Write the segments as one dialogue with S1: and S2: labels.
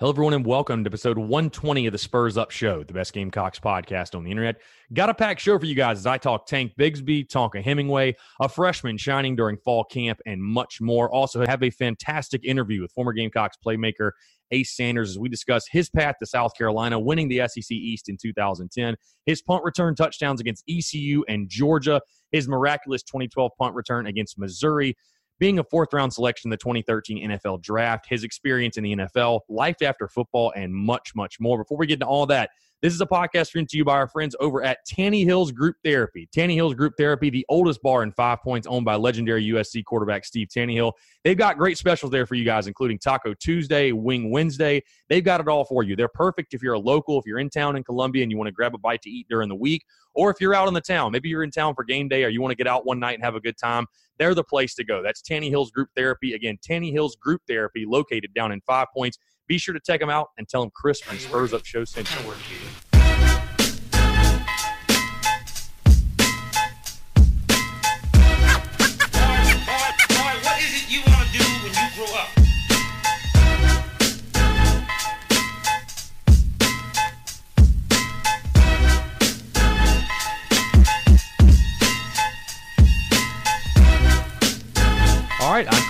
S1: Hello, everyone, and welcome to episode 120 of the Spurs Up Show, the best Gamecocks podcast on the internet. Got a packed show for you guys as I talk Tank Bigsby, Tonka Hemingway, a freshman shining during fall camp, and much more. Also, have a fantastic interview with former Gamecocks playmaker Ace Sanders as we discuss his path to South Carolina, winning the SEC East in 2010, his punt return touchdowns against ECU and Georgia, his miraculous 2012 punt return against Missouri being a fourth round selection in the 2013 NFL draft, his experience in the NFL, life after football, and much, much more. Before we get into all that, this is a podcast brought to you by our friends over at Tanny Hills Group Therapy. Tanny Hills Group Therapy, the oldest bar in Five Points, owned by legendary USC quarterback Steve Taneyhill. They've got great specials there for you guys, including Taco Tuesday, Wing Wednesday. They've got it all for you. They're perfect if you're a local, if you're in town in Columbia and you want to grab a bite to eat during the week, or if you're out in the town. Maybe you're in town for game day or you want to get out one night and have a good time. They're the place to go. That's Tanny Hills Group Therapy. Again, Tanny Hills Group Therapy, located down in Five Points. Be sure to check them out and tell them Chris from Spurs Up Show sent you.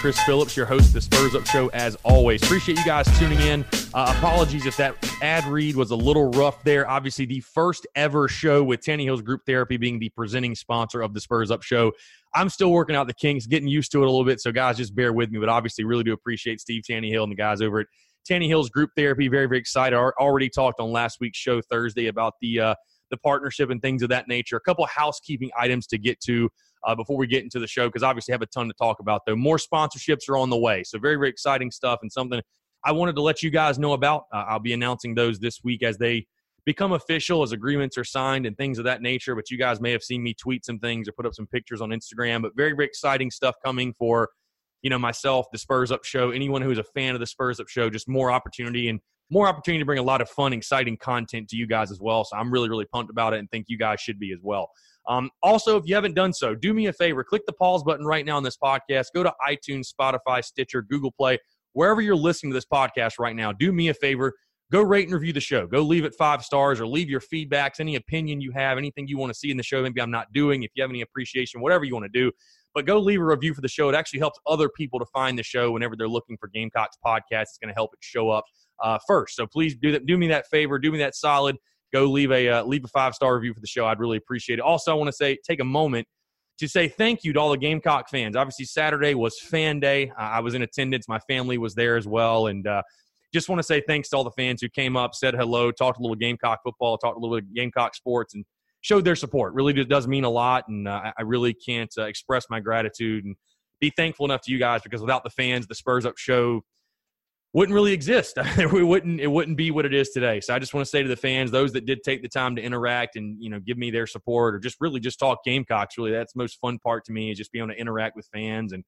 S1: Chris Phillips, your host of the Spurs Up Show, as always. Appreciate you guys tuning in. Uh, apologies if that ad read was a little rough there. Obviously, the first ever show with Tanny Hills Group Therapy being the presenting sponsor of the Spurs Up Show. I'm still working out the kinks, getting used to it a little bit, so guys, just bear with me. But obviously, really do appreciate Steve Taneyhill and the guys over at Tanny Hills Group Therapy. Very, very excited. I already talked on last week's show Thursday about the uh, the partnership and things of that nature. A couple housekeeping items to get to uh, before we get into the show because obviously have a ton to talk about. Though more sponsorships are on the way, so very very exciting stuff and something I wanted to let you guys know about. Uh, I'll be announcing those this week as they become official, as agreements are signed and things of that nature. But you guys may have seen me tweet some things or put up some pictures on Instagram. But very very exciting stuff coming for you know myself, the Spurs Up Show, anyone who is a fan of the Spurs Up Show, just more opportunity and more opportunity to bring a lot of fun, exciting content to you guys as well. So I'm really, really pumped about it and think you guys should be as well. Um, also, if you haven't done so, do me a favor click the pause button right now on this podcast. Go to iTunes, Spotify, Stitcher, Google Play, wherever you're listening to this podcast right now. Do me a favor. Go rate and review the show. Go leave it five stars or leave your feedbacks, any opinion you have, anything you want to see in the show. Maybe I'm not doing. If you have any appreciation, whatever you want to do, but go leave a review for the show. It actually helps other people to find the show whenever they're looking for Gamecocks podcast. It's going to help it show up uh, first. So please do that. Do me that favor. Do me that solid go leave a uh, leave a five star review for the show. I'd really appreciate it. Also, I want to say take a moment to say thank you to all the Gamecock fans. Obviously, Saturday was fan day. I was in attendance. My family was there as well, and uh, just want to say thanks to all the fans who came up, said hello, talked a little Gamecock football, talked a little bit Gamecock sports, and showed their support. Really does mean a lot, and uh, I really can't uh, express my gratitude and be thankful enough to you guys because without the fans, the Spurs Up show wouldn't really exist. we wouldn't it wouldn't be what it is today. So I just want to say to the fans, those that did take the time to interact and you know give me their support or just really just talk Gamecocks. Really, that's the most fun part to me is just being able to interact with fans and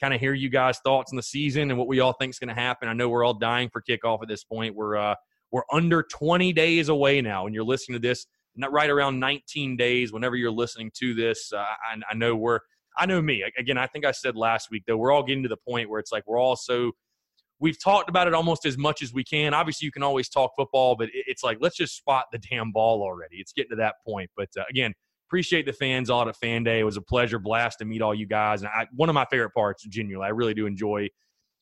S1: kind of hear you guys' thoughts on the season and what we all think is going to happen. I know we're all dying for kickoff at this point. We're uh, we're under 20 days away now, and you're listening to this not right around 19 days. Whenever you're listening to this, uh, I, I know we're I know me again. I think I said last week though we're all getting to the point where it's like we're all so we've talked about it almost as much as we can. Obviously, you can always talk football, but it's like let's just spot the damn ball already. It's getting to that point. But uh, again, appreciate the fans all at Fan Day. It was a pleasure, blast to meet all you guys. And I, one of my favorite parts, genuinely, I really do enjoy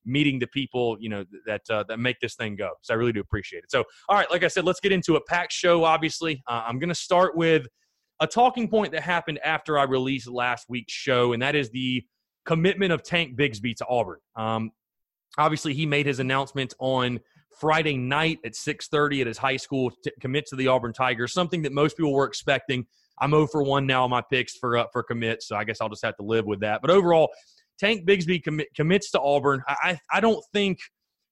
S1: meeting the people you know that uh, that make this thing go. So I really do appreciate it. So all right, like I said, let's get into a packed show. Obviously, uh, I'm going to start with a talking point that happened after I released last week's show, and that is the commitment of Tank Bigsby to Auburn. Um, obviously, he made his announcement on Friday night at 6:30 at his high school to commit to the Auburn Tigers. Something that most people were expecting. I'm 0 for one now on my picks for uh, for commits, so I guess I'll just have to live with that. But overall, Tank Bigsby commit, commits to Auburn. I, I, don't think,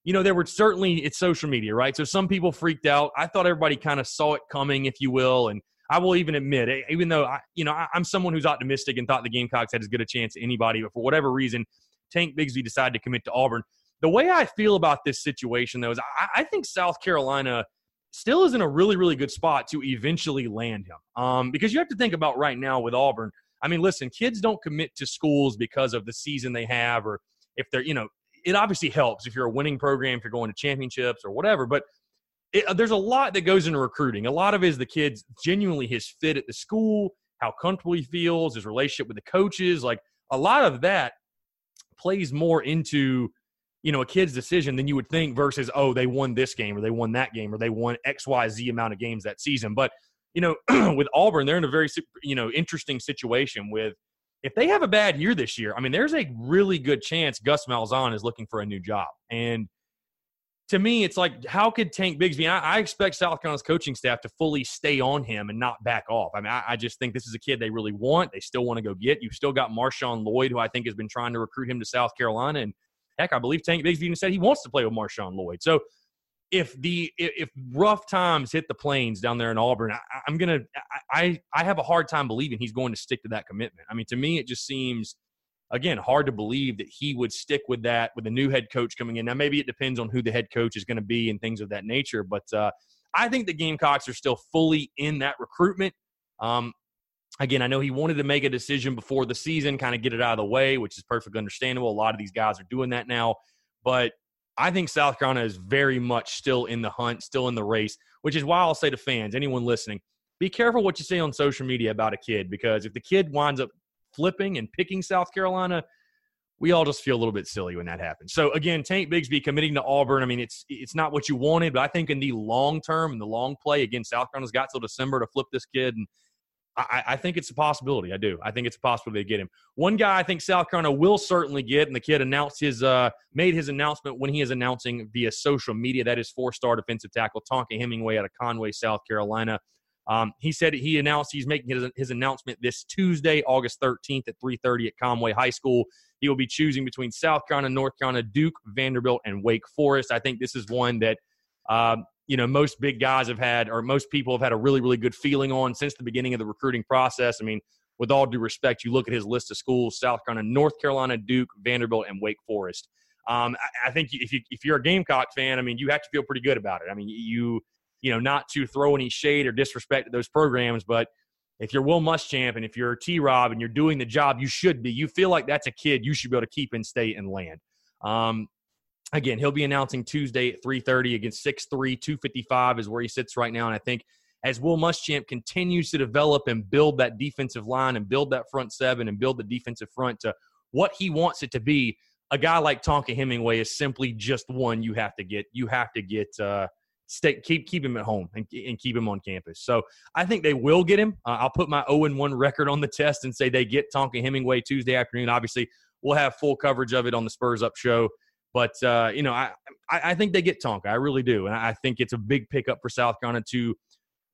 S1: you know, there were certainly it's social media, right? So some people freaked out. I thought everybody kind of saw it coming, if you will, and I will even admit, even though I, you know, I, am someone who's optimistic and thought the Gamecocks had as good a chance as anybody, but for whatever reason, Tank Bigsby decided to commit to Auburn. The way I feel about this situation, though, is I, I think South Carolina still is in a really, really good spot to eventually land him. Um, because you have to think about right now with Auburn. I mean, listen, kids don't commit to schools because of the season they have, or if they're, you know, it obviously helps if you're a winning program, if you're going to championships or whatever. But it, uh, there's a lot that goes into recruiting. A lot of it is the kids genuinely his fit at the school, how comfortable he feels, his relationship with the coaches. Like a lot of that plays more into you know a kid's decision than you would think versus oh they won this game or they won that game or they won X Y Z amount of games that season. But you know with Auburn, they're in a very you know interesting situation with. If they have a bad year this year, I mean, there's a really good chance Gus Malzahn is looking for a new job. And to me, it's like, how could Tank Bigsby? I, I, expect South Carolina's coaching staff to fully stay on him and not back off. I mean, I, I just think this is a kid they really want. They still want to go get. You've still got Marshawn Lloyd, who I think has been trying to recruit him to South Carolina. And heck, I believe Tank Bigsby even said he wants to play with Marshawn Lloyd. So if the if rough times hit the plains down there in Auburn, I, am gonna I I have a hard time believing he's going to stick to that commitment. I mean, to me, it just seems again, hard to believe that he would stick with that with a new head coach coming in. Now, maybe it depends on who the head coach is going to be and things of that nature, but uh, I think the Gamecocks are still fully in that recruitment. Um, again, I know he wanted to make a decision before the season, kind of get it out of the way, which is perfectly understandable. A lot of these guys are doing that now, but I think South Carolina is very much still in the hunt, still in the race, which is why I'll say to fans, anyone listening, be careful what you say on social media about a kid because if the kid winds up flipping and picking South Carolina, we all just feel a little bit silly when that happens. So again, Tank Bigsby committing to Auburn. I mean, it's it's not what you wanted, but I think in the long term and the long play, again, South Carolina's got till December to flip this kid, and I, I, think it's a possibility. I do. I think it's a possibility to get him. One guy I think South Carolina will certainly get, and the kid announced his uh, made his announcement when he is announcing via social media. That is four-star defensive tackle Tonka Hemingway out of Conway, South Carolina. Um, he said he announced he's making his, his announcement this Tuesday, August 13th at 3:30 at Conway High School. He will be choosing between South Carolina, North Carolina, Duke, Vanderbilt, and Wake Forest. I think this is one that um, you know most big guys have had, or most people have had a really, really good feeling on since the beginning of the recruiting process. I mean, with all due respect, you look at his list of schools: South Carolina, North Carolina, Duke, Vanderbilt, and Wake Forest. Um, I, I think if you if you're a Gamecock fan, I mean, you have to feel pretty good about it. I mean, you you know, not to throw any shade or disrespect to those programs, but if you're Will Muschamp and if you're T Rob and you're doing the job you should be, you feel like that's a kid you should be able to keep in state and land. Um, again, he'll be announcing Tuesday at 3:30 against 6'3", 255 is where he sits right now, and I think as Will Muschamp continues to develop and build that defensive line and build that front seven and build the defensive front to what he wants it to be, a guy like Tonka Hemingway is simply just one you have to get. You have to get. Uh, stay keep keep him at home and, and keep him on campus. So I think they will get him. Uh, I'll put my 0 1 record on the test and say they get Tonka Hemingway Tuesday afternoon. Obviously, we'll have full coverage of it on the Spurs Up show. But uh, you know, I, I think they get Tonka. I really do, and I think it's a big pickup for South Carolina to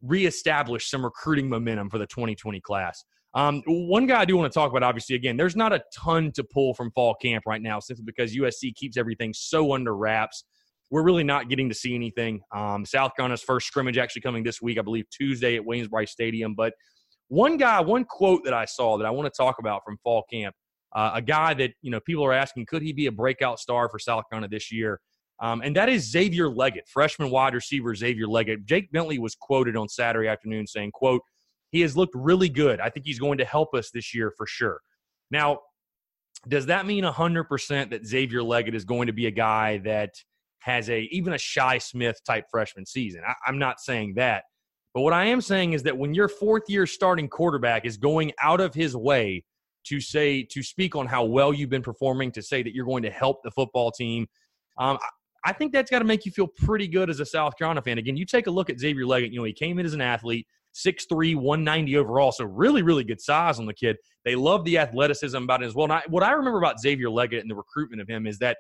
S1: reestablish some recruiting momentum for the 2020 class. Um, one guy I do want to talk about, obviously, again, there's not a ton to pull from fall camp right now, simply because USC keeps everything so under wraps we're really not getting to see anything. Um, South Carolina's first scrimmage actually coming this week, I believe Tuesday at Williams-Brice Stadium. But one guy, one quote that I saw that I want to talk about from fall camp, uh, a guy that you know people are asking, could he be a breakout star for South Carolina this year? Um, and that is Xavier Legette, freshman wide receiver Xavier Legette. Jake Bentley was quoted on Saturday afternoon saying, "quote He has looked really good. I think he's going to help us this year for sure." Now, does that mean 100% that Xavier Legette is going to be a guy that – has a even a Shi Smith type freshman season. I, I'm not saying that. But what I am saying is that when your fourth year starting quarterback is going out of his way to say to speak on how well you've been performing, to say that you're going to help the football team. Um, I think that's got to make you feel pretty good as a South Carolina fan. Again, you take a look at Xavier Legette. You know, he came in as an athlete, 6'3", 190 overall, so really, really good size on the kid. They love the athleticism about it as well. And I, what I remember about Xavier Legette and the recruitment of him is that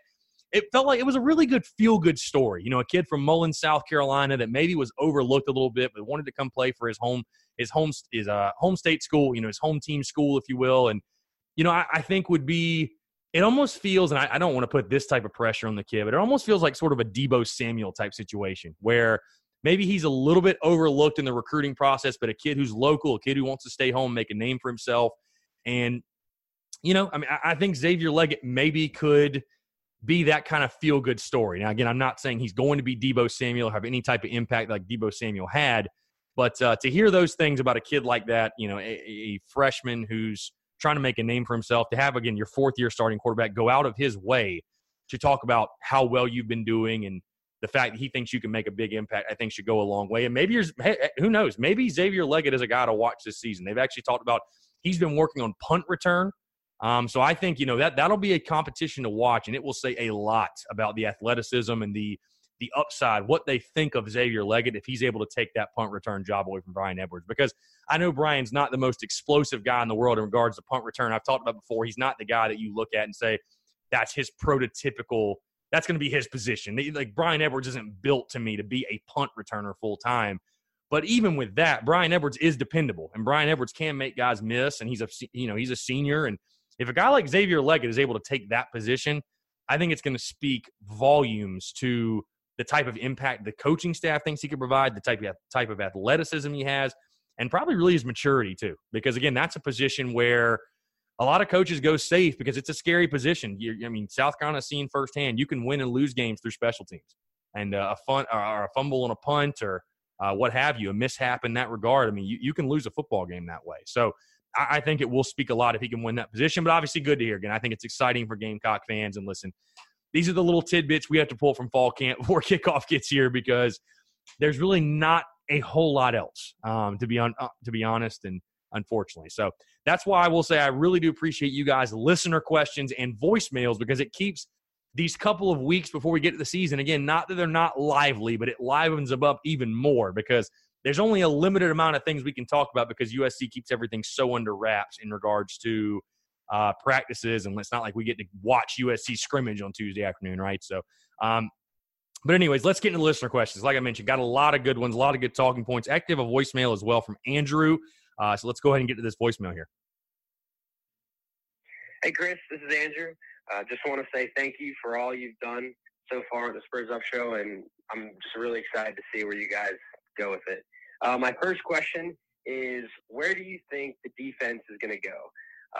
S1: it felt like it was a really good feel good story. You know, a kid from Mullins, South Carolina that maybe was overlooked a little bit, but wanted to come play for his home, his home, his uh, home state school, you know, his home team school, if you will. And, you know, I, I think would be, it almost feels, and I, I don't want to put this type of pressure on the kid, but it almost feels like sort of a Deebo Samuel type situation where maybe he's a little bit overlooked in the recruiting process, but a kid who's local, a kid who wants to stay home, make a name for himself. And, you know, I mean, I, I think Xavier Legette maybe could – be that kind of feel good story. Now, again, I'm not saying he's going to be Deebo Samuel, or have any type of impact like Deebo Samuel had, but uh, to hear those things about a kid like that, you know, a, a, freshman who's trying to make a name for himself, to have, again, your fourth year starting quarterback go out of his way to talk about how well you've been doing and the fact that he thinks you can make a big impact, I think should go a long way. And maybe you're, hey, who knows? Maybe Xavier Legette is a guy to watch this season. They've actually talked about he's been working on punt return um, so I think you know that that'll be a competition to watch, and it will say a lot about the athleticism and the the upside, what they think of Xavier Legette if he's able to take that punt return job away from Bryan Edwards. Because I know Bryan's not the most explosive guy in the world in regards to punt return. I've talked about before. He's not the guy that you look at and say that's his prototypical. That's going to be his position. Like Bryan Edwards isn't built to me to be a punt returner full time. But even with that, Bryan Edwards is dependable, and Bryan Edwards can make guys miss, and he's a you know he's a senior and if a guy like Xavier Legette is able to take that position, I think it's going to speak volumes to the type of impact the coaching staff thinks he could provide, the type of type of athleticism he has, and probably really his maturity too. Because again, that's a position where a lot of coaches go safe because it's a scary position. You, I mean, South Carolina seen firsthand, you can win and lose games through special teams, and uh, a fun or a fumble on a punt or uh, what have you, a mishap in that regard. I mean, you, you can lose a football game that way. So I, think it will speak a lot if he can win that position. But obviously, good to hear. Again, I think it's exciting for Gamecock fans. And listen, these are the little tidbits we have to pull from fall camp before kickoff gets here because there's really not a whole lot else um, to be on uh, to be honest and unfortunately. So that's why i will say i really do appreciate you guys listener questions and voicemails because it keeps these couple of weeks before we get to the season again not that they're not lively but it livens them up even more because there's only a limited amount of things we can talk about because USC keeps everything so under wraps in regards to uh, practices, and it's not like we get to watch USC scrimmage on Tuesday afternoon, right? So, um, but anyways, let's get into listener questions. Like I mentioned, got a lot of good ones, a lot of good talking points. Active a voicemail as well from Andrew. Uh, so let's go ahead and get to this voicemail here.
S2: Hey, Chris, this is Andrew. Uh, just want to say thank you for all you've done so far at the Spurs Up Show, and I'm just really excited to see where you guys go with it. Uh, my first question is where do you think the defense is going to go?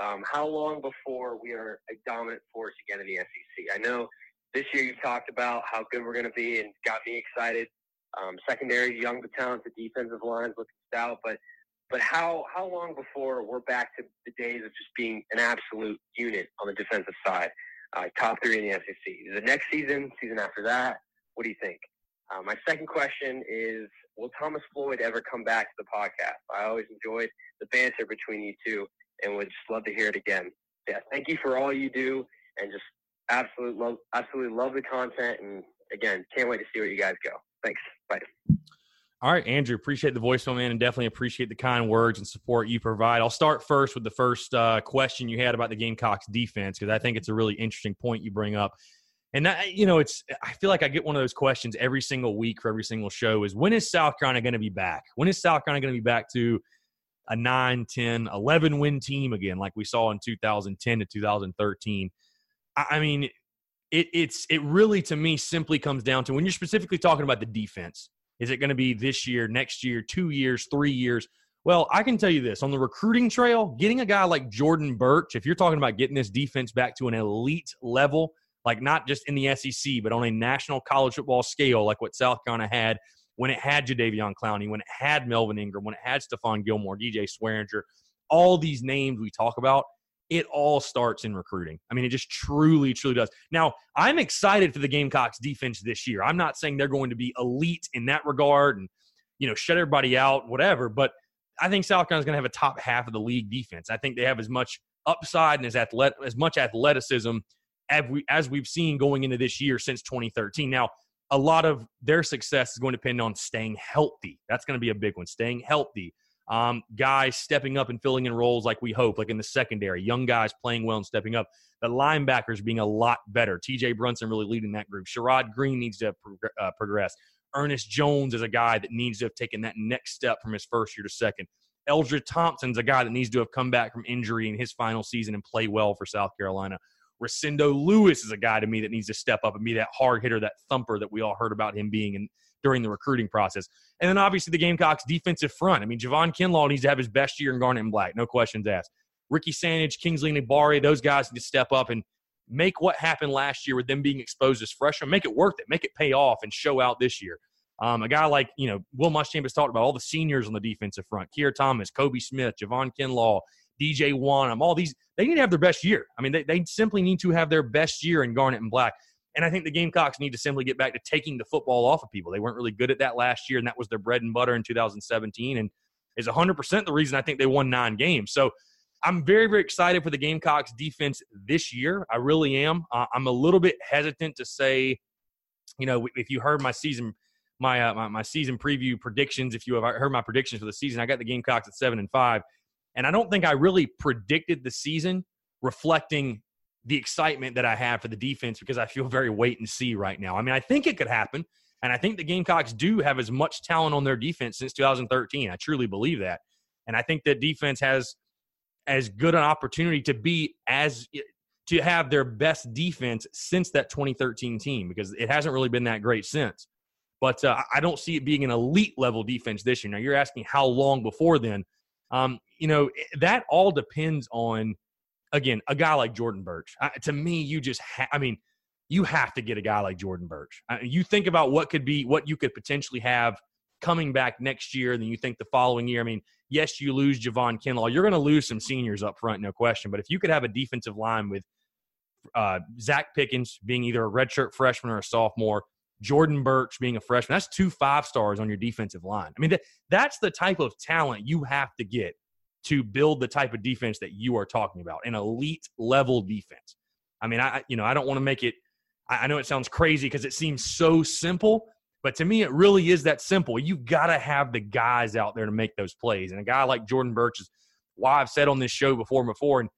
S2: Um, how long before we are a dominant force again in the SEC? I know this year you talked about how good we're going to be and got me excited. Um, secondary, young but talented defensive lines looking stout, but but how how long before we're back to the days of just being an absolute unit on the defensive side, uh, top three in the SEC? The next season? Season after that? What do you think? Uh, my second question is Will Thomas Floyd ever come back to the podcast? I always enjoyed the banter between you two and would just love to hear it again. Yeah, thank you for all you do and just absolutely love, absolutely love the content. And again, can't wait to see where you guys go. Thanks. Bye.
S1: All right, Andrew, appreciate the voicemail, man, and definitely appreciate the kind words and support you provide. I'll start first with the first uh, question you had about the Gamecocks defense because I think it's a really interesting point you bring up. And that, you know, it's I feel like I get one of those questions every single week for every single show is when is South Carolina going to be back? When is South Carolina going to be back to a 9, 10, 11 win team again like we saw in 2010 to 2013? I mean, it, it's it really to me simply comes down to when you're specifically talking about the defense. Is it going to be this year, next year, two years, three years? Well, I can tell you this on the recruiting trail, getting a guy like Jordan Burch, if you're talking about getting this defense back to an elite level, like not just in the SEC, but on a national college football scale, like what South Carolina had when it had Jadeveon Clowney, when it had Melvin Ingram, when it had Stephon Gilmore, DJ Swearinger, all these names we talk about, it all starts in recruiting. I mean, it just truly, truly does. Now, I'm excited for the Gamecocks defense this year. I'm not saying they're going to be elite in that regard and, you know, shut everybody out, whatever, but I think South Carolina's going to have a top half of the league defense. I think they have as much upside and as athlet as much athleticism as we as we've seen going into this year since 2013. Now, a lot of their success is going to depend on staying healthy. That's going to be a big one. Staying healthy. Um, guys stepping up and filling in roles like we hope, like in the secondary, young guys playing well and stepping up. The linebackers being a lot better. TJ Brunson really leading that group. Sherrod Greene needs to uh, progress. Ernest Jones is a guy that needs to have taken that next step from his first year to second. Eldridge Thompson's a guy that needs to have come back from injury in his final season and play well for South Carolina. Rosendo Louis is a guy to me that needs to step up and be that hard hitter, that thumper that we all heard about him being in, during the recruiting process. And then obviously the Gamecocks defensive front. I mean, Javon Kinlaw needs to have his best year in Garnet and Black, no questions asked. Ricky Sandidge, Kingsley Enagbare, those guys need to step up and make what happened last year with them being exposed as freshmen, make it worth it, make it pay off and show out this year. Um, a guy like, you know, Will Muschamp has talked about all the seniors on the defensive front, Keir Thomas, Kobe Smith, Javon Kinlaw, DJ Wonnum, all these, they need to have their best year. I mean, they, they simply need to have their best year in Garnet and Black. And I think the Gamecocks need to simply get back to taking the football off of people. They weren't really good at that last year, and that was their bread and butter in 2017, and is 100% the reason I think they won nine games. So I'm very, very excited for the Gamecocks defense this year. I really am. Uh, I'm a little bit hesitant to say, you know, if you heard my season – my, uh, my, my season preview predictions. If you have heard my predictions for the season, I got the Gamecocks at seven and five, and I don't think I really predicted the season reflecting the excitement that I have for the defense because I feel very wait and see right now. I mean, I think it could happen, and I think the Gamecocks do have as much talent on their defense since 2013. I truly believe that, and I think that defense has as good an opportunity to be as to have their best defense since that 2013 team because it hasn't really been that great since. But uh, I don't see it being an elite level defense this year. Now, you're asking how long before then. Um, you know, that all depends on, again, a guy like Jordan Burch. I, to me, you just, ha- I mean, you have to get a guy like Jordan Burch. I, you think about what could be, what you could potentially have coming back next year, and then you think the following year. I mean, yes, you lose Javon Kinlaw. You're going to lose some seniors up front, no question. But if you could have a defensive line with uh, Zacch Pickens being either a redshirt freshman or a sophomore, Jordan Burch being a freshman. That's two five stars on your defensive line. I mean, that, that's the type of talent you have to get to build the type of defense that you are talking about, an elite level defense. I mean, I you know I don't want to make it. I, know it sounds crazy because it seems so simple, but to me, it really is that simple. You've got to have the guys out there to make those plays, and a guy like Jordan Burch is why I've said on this show before and before, and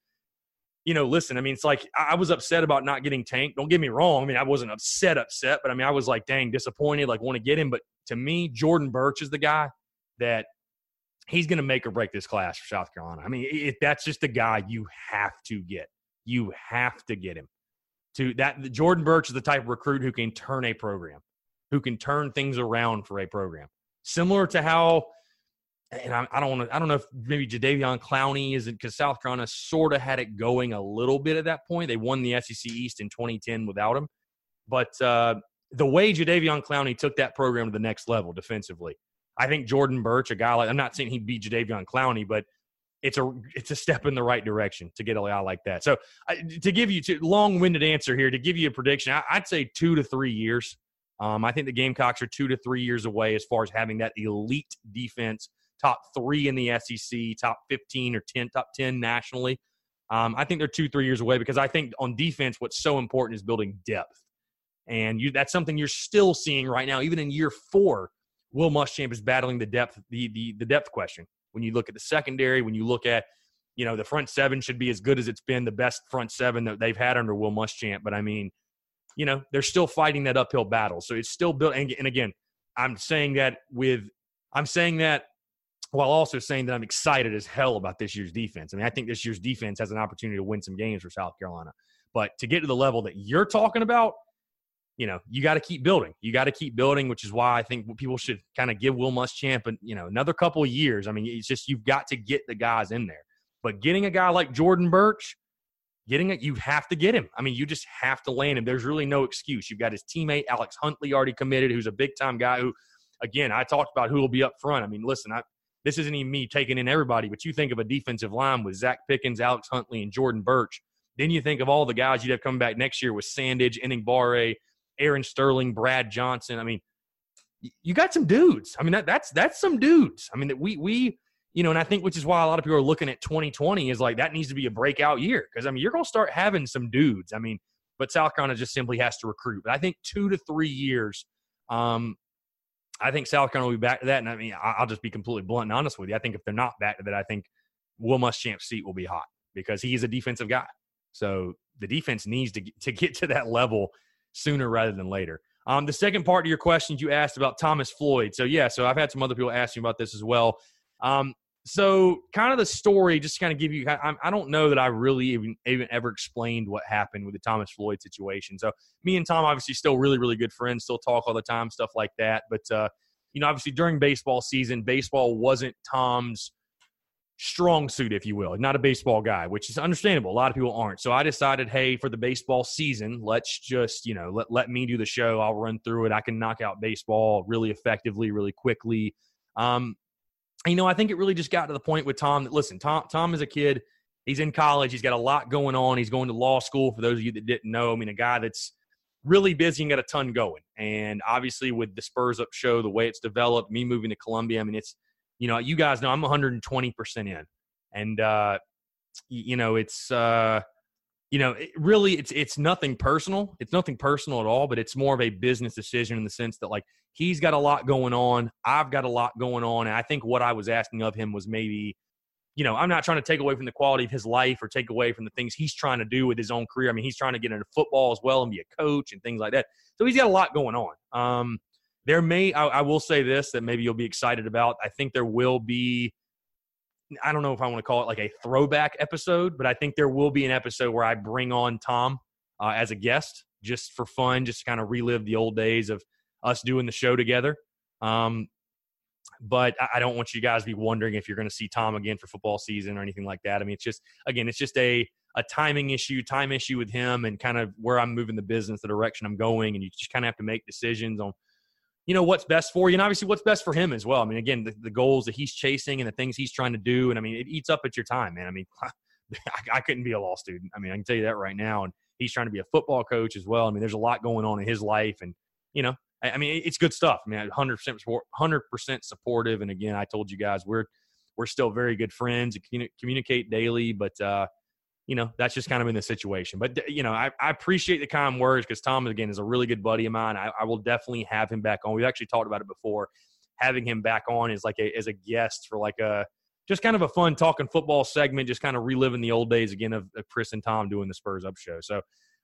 S1: you know, listen, I mean, it's like I was upset about not getting Tank. Don't get me wrong. I mean, I wasn't upset, upset, but I mean, I was like, dang, disappointed, like want to get him. But to me, Jordan Burch is the guy that he's going to make or break this class for South Carolina. I mean, it, that's just the guy you have to get. You have to get him. To that, Jordan Burch is the type of recruit who can turn a program, who can turn things around for a program. Similar to how and I, I don't want to. I don't know if maybe Jadeveon Clowney isn't because South Carolina sort of had it going a little bit at that point. They won the SEC East in 2010 without him, but uh, the way Jadeveon Clowney took that program to the next level defensively, I think Jordan Burch, a guy like I'm not saying he'd beat Jadeveon Clowney, but it's a it's a step in the right direction to get a guy like that. So to give you a long-winded answer here, to give you a prediction, I, would say two to three years. Um, I think the Gamecocks are two to three years away as far as having that elite defense top three in the SEC, top 15 or 10, top 10 nationally. Um, I think they're two, three years away because I think on defense, what's so important is building depth. And you, that's something you're still seeing right now. Even in year four, Will Muschamp is battling the depth, the, the, the depth question. When you look at the secondary, when you look at, you know, the front seven should be as good as it's been, the best front seven that they've had under Will Muschamp. But I mean, you know, they're still fighting that uphill battle. So it's still built. And, and again, I'm saying that with, I'm saying that while also saying that I'm excited as hell about this year's defense. I mean, I think this year's defense has an opportunity to win some games for South Carolina. But to get to the level that you're talking about, you know, you got to keep building. You got to keep building, which is why I think people should kind of give Will Muschamp, and you know, another couple of years. I mean, it's just you've got to get the guys in there. But getting a guy like Jordan Burch, getting it, you have to get him. I mean, you just have to land him. There's really no excuse. You've got his teammate Alex Huntley already committed, who's a big time guy. Who, again, I talked about who will be up front. I mean, listen, I this isn't even me taking in everybody, but you think of a defensive line with Zacch Pickens, Alex Huntley, and Jordan Burch. Then you think of all the guys you'd have coming back next year with Sandidge, Enagbare, Aaron Sterling, Brad Johnson. I mean, you got some dudes. I mean, that, that's that's some dudes. I mean, that we we you know, and I think which is why a lot of people are looking at 2020 is like that needs to be a breakout year because I mean you're going to start having some dudes. I mean, but South Carolina just simply has to recruit. But I think two to three years, um, I think South Carolina will be back to that. And I mean, I'll just be completely blunt and honest with you. I think if they're not back to that, I think Will Muschamp's seat will be hot because he is a defensive guy. So the defense needs to to get to that level sooner rather than later. Um, the second part of your questions you asked about Thomas Floyd. So yeah, so I've had some other people ask me about this as well. Um, so kind of the story, just kind of give you, I, I don't know that I really even, even ever explained what happened with the Thomas Floyd situation. So me and Tom obviously still really, really good friends, still talk all the time, stuff like that. But, uh, you know, obviously during baseball season, baseball wasn't Tom's strong suit, if you will. Not a baseball guy, which is understandable. A lot of people aren't. So I decided, hey, for the baseball season, let's just, you know, let, let me do the show. I'll run through it. I can knock out baseball really effectively, really quickly. Um, you know, I think it really just got to the point with Tom that listen, Tom Tom is a kid. He's in college. He's got a lot going on. He's going to law school. For those of you that didn't know, I mean, a guy that's really busy and got a ton going. And obviously, with the Spurs Up show, the way it's developed, me moving to Columbia, I mean, it's you know, you guys know I'm 120 percent in, and uh, you know, it's uh, you know, it really, it's it's nothing personal. It's nothing personal at all, but it's more of a business decision in the sense that like he's got a lot going on. I've got a lot going on. And I think what I was asking of him was maybe, you know, I'm not trying to take away from the quality of his life or take away from the things he's trying to do with his own career. I mean, he's trying to get into football as well and be a coach and things like that. So he's got a lot going on. Um, there may, I, I will say this that maybe you'll be excited about. I think there will be, I don't know if I want to call it like a throwback episode, but I think there will be an episode where I bring on Tom uh, as a guest just for fun, just to kind of relive the old days of us doing the show together. Um, but I don't want you guys to be wondering if you're going to see Tom again for football season or anything like that. I mean, it's just again, it's just a a timing issue, time issue with him, and kind of where I'm moving the business, the direction I'm going, and you just kind of have to make decisions on, you know, what's best for you, and obviously what's best for him as well. I mean, again, the, the goals that he's chasing and the things he's trying to do, and I mean, it eats up at your time, man. I mean, I, I couldn't be a law student. I mean, I can tell you that right now, and he's trying to be a football coach as well. I mean, there's a lot going on in his life, and you know, I mean, it's good stuff. I mean, 100 percent 100 percent supportive. And again, I told you guys we're we're still very good friends and communicate daily. But uh, you know, that's just kind of in the situation. But you know, I, I appreciate the kind words because Tom again is a really good buddy of mine. I, I will definitely have him back on. We've actually talked about it before. Having him back on is like a as a guest for like a just kind of a fun talking football segment, just kind of reliving the old days again of, of Chris and Tom doing the Spurs Up show. So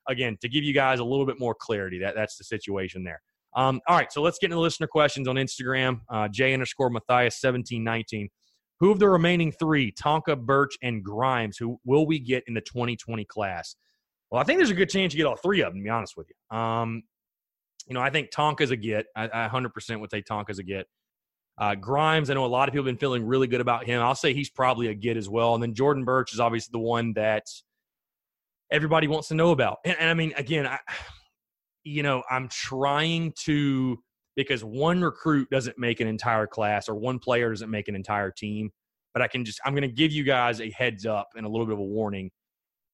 S1: again, to give you guys a little bit more clarity, that that's the situation there. Um, all right, so let's get into listener questions on Instagram. Uh, J underscore Matthias seventeen nineteen. Who of the remaining three, Tonka, Burch, and Grimes, who will we get in the 2020 class? Well, I think there's a good chance you get all three of them. To be honest with you, um, you know, I think Tonka's a get. I, I 100% would say Tonka's a get. Uh, Grimes, I know a lot of people have been feeling really good about him. I'll say he's probably a get as well. And then Jordan Burch is obviously the one that everybody wants to know about. And, and I mean, again, I, you know, I'm trying to because one recruit doesn't make an entire class or one player doesn't make an entire team. But I can just I'm going to give you guys a heads up and a little bit of a warning.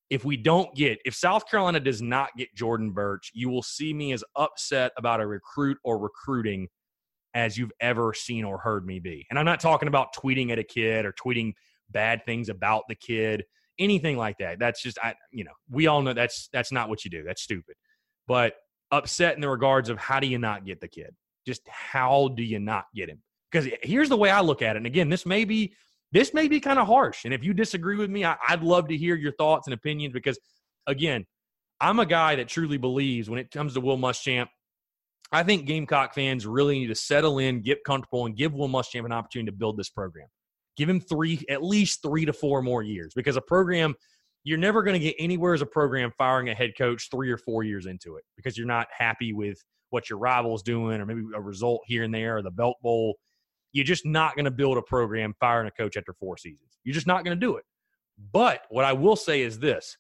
S1: If we don't get, if South Carolina does not get Jordan Burch, you will see me as upset about a recruit or recruiting as you've ever seen or heard me be. And I'm not talking about tweeting at a kid or tweeting bad things about the kid, anything like that. That's just I you know, we all know that's that's not what you do. That's stupid. But upset in the regards of how do you not get the kid? Just how do you not get him? Because here's the way I look at it. And again, this may be this may be kind of harsh. And if you disagree with me, I, would love to hear your thoughts and opinions because again, I'm a guy that truly believes when it comes to Will Muschamp, I think Gamecock fans really need to settle in, get comfortable, and give Will Muschamp an opportunity to build this program. Give him three, at least three to four more years because a program – you're never going to get anywhere as a program firing a head coach three or four years into it because you're not happy with what your rival's doing or maybe a result here and there or the Belk Bowl. You're just not going to build a program firing a coach after four seasons. You're just not going to do it. But what I will say is this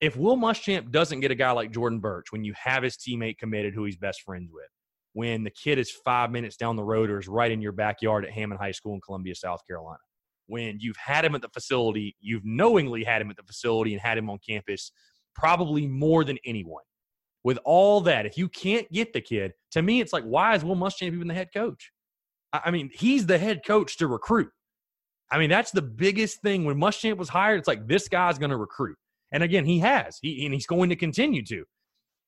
S1: if Will Muschamp doesn't get a guy like Jordan Burch when you have his teammate committed who he's best friends with, when the kid is five minutes down the road or is right in your backyard at Hammond High School in Columbia, South Carolina, when you've had him at the facility, you've knowingly had him at the facility and had him on campus probably more than anyone. With all that, if you can't get the kid, to me, it's like, why is Will Muschamp even the head coach? I mean, he's the head coach to recruit. I mean, that's the biggest thing. When Muschamp was hired, it's like this guy's going to recruit, and again, he has, he, and he's going to continue to.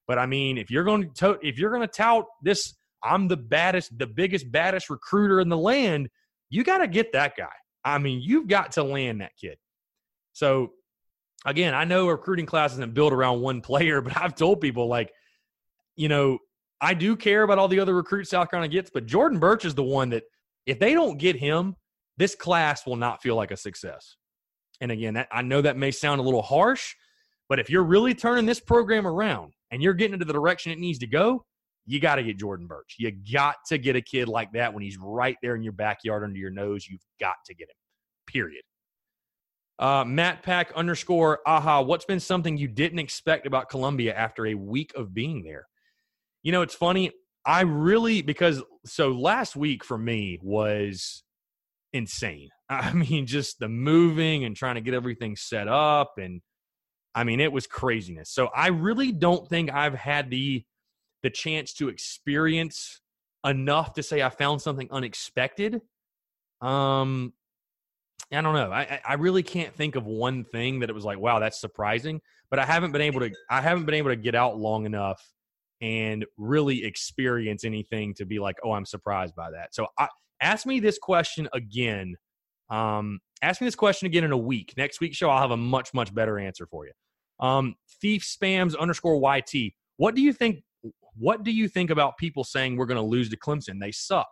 S1: But I mean, if you're going to if you're going to tout this, I'm the baddest, the biggest, baddest recruiter in the land. You got to get that guy. I mean, you've got to land that kid. So again, I know recruiting class isn't built around one player, but I've told people like, you know, I do care about all the other recruits South Carolina gets, but Jordan Burch is the one that if they don't get him, this class will not feel like a success. And again, that, I know that may sound a little harsh, but if you're really turning this program around and you're getting into the direction it needs to go, you got to get Jordan Burch. You got to get a kid like that when he's right there in your backyard under your nose. You've got to get him. Period. Uh, Matt Pack underscore aha. What's been something you didn't expect about Columbia after a week of being there? You know, it's funny. I really because so last week for me was insane. I mean, just the moving and trying to get everything set up and I mean, it was craziness. So I really don't think I've had the the chance to experience enough to say I found something unexpected. Um I don't know. I I really can't think of one thing that it was like, wow, that's surprising. But I haven't been able to I haven't been able to get out long enough and really experience anything to be like, oh, I'm surprised by that. So I, ask me this question again. Um, ask me this question again in a week. Next week's show, I'll have a much much better answer for you. Um, thief spams underscore yt. What do you think? What do you think about people saying we're going to lose to Clemson? They suck.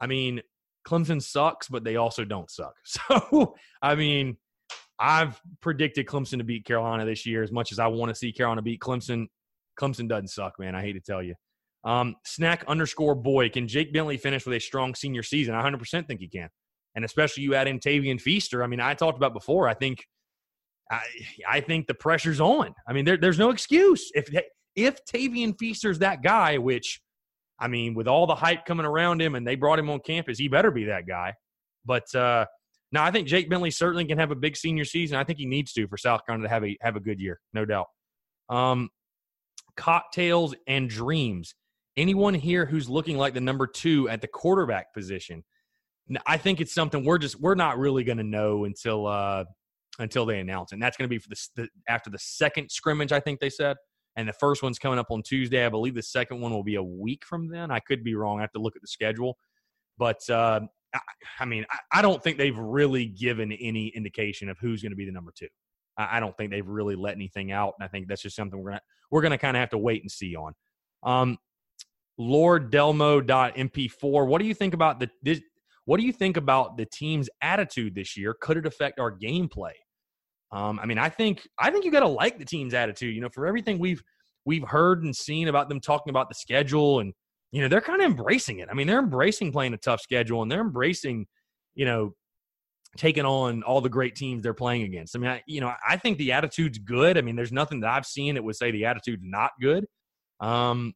S1: I mean, Clemson sucks, but they also don't suck. So, I mean, I've predicted Clemson to beat Carolina this year as much as I want to see Carolina beat Clemson. Clemson doesn't suck, man. I hate to tell you. Um, snack underscore boy. Can Jake Bentley finish with a strong senior season? I 100% think he can. And especially you add in Tavien Feaster. I mean, I talked about before. I think, I, I think the pressure's on. I mean, there, there's no excuse. If if Tavien Feaster's that guy, which I mean, with all the hype coming around him and they brought him on campus, he better be that guy. But uh, no, I think Jake Bentley certainly can have a big senior season. I think he needs to for South Carolina to have a have a good year, no doubt. Um, cocktails and dreams. Anyone here who's looking like the number two at the quarterback position? I think it's something we're just we're not really going to know until uh, until they announce it. And that's going to be for the, the after the second scrimmage. I think they said and the first one's coming up on Tuesday. I believe the second one will be a week from then. I could be wrong. I have to look at the schedule, but uh, I, I, mean, I, I, don't think they've really given any indication of who's going to be the number two. I, I, don't think they've really let anything out, and I think that's just something we're gonna we're gonna kind of have to wait and see on. Um, Lord Delmo.mp4. What do you think about the this, what do you think about the team's attitude this year? Could it affect our gameplay? Um, I mean, I think I think you got to like the team's attitude. You know, for everything we've we've heard and seen about them talking about the schedule, and you know, they're kind of embracing it. I mean, they're embracing playing a tough schedule, and they're embracing, you know, taking on all the great teams they're playing against. I mean, I, you know, I think the attitude's good. I mean, there's nothing that I've seen that would say the attitude's not good. Um,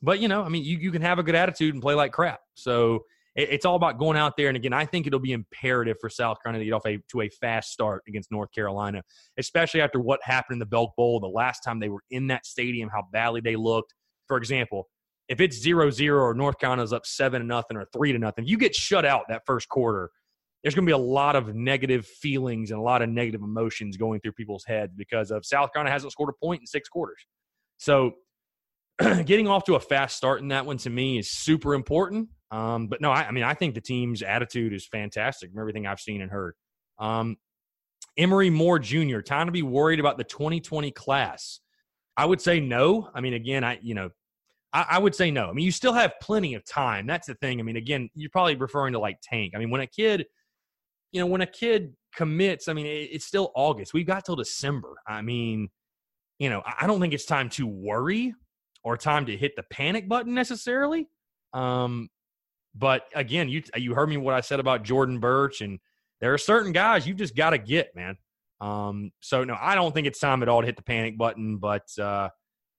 S1: but you know, I mean, you you can have a good attitude and play like crap. So it's all about going out there. And again, I think it'll be imperative for South Carolina to get off a, to a fast start against North Carolina, especially after what happened in the Belk Bowl the last time they were in that stadium, how badly they looked. For example, if it's 0 0 or North Carolina's up 7 to nothing or 3 to nothing, you get shut out that first quarter. There's going to be a lot of negative feelings and a lot of negative emotions going through people's heads because of South Carolina hasn't scored a point in six quarters. So, getting off to a fast start in that one to me is super important. Um, but no, I, I, mean, I think the team's attitude is fantastic from everything I've seen and heard. Um, Emory Moore Jr., time to be worried about the 2020 class. I would say no. I mean, again, I, you know, I, I would say no. I mean, you still have plenty of time. That's the thing. I mean, again, you're probably referring to like tank. I mean, when a kid, you know, when a kid commits, I mean, it, it's still August. We've got till December. I mean, you know, I don't think it's time to worry or time to hit the panic button necessarily. Um, but again, you you heard me what I said about Jordan Burch, and there are certain guys you just got to get, man. Um, so no, I don't think it's time at all to hit the panic button. But uh,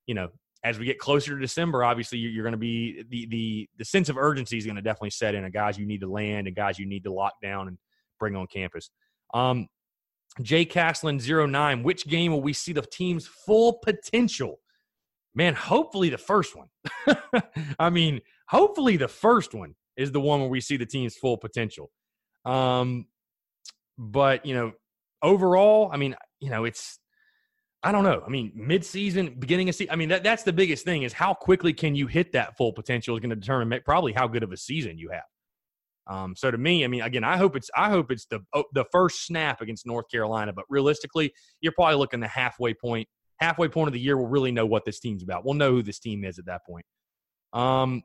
S1: you know, as we get closer to December, obviously you're going to be the the the sense of urgency is going to definitely set in. Guys you need to land, and guys you need to lock down and bring on campus. Um, Jay Caslin 09, which game will we see the team's full potential? Man, hopefully the first one. I mean, hopefully the first one is the one where we see the team's full potential. Um, but you know, overall, I mean, you know, it's I don't know. I mean, midseason, beginning of season. I mean, that, that's the biggest thing is how quickly can you hit that full potential is going to determine probably how good of a season you have. Um, so to me, I mean, again, I hope it's I hope it's the oh, the first snap against North Carolina, but realistically, you're probably looking the halfway point. Halfway point of the year, we'll really know what this team's about. We'll know who this team is at that point. Um,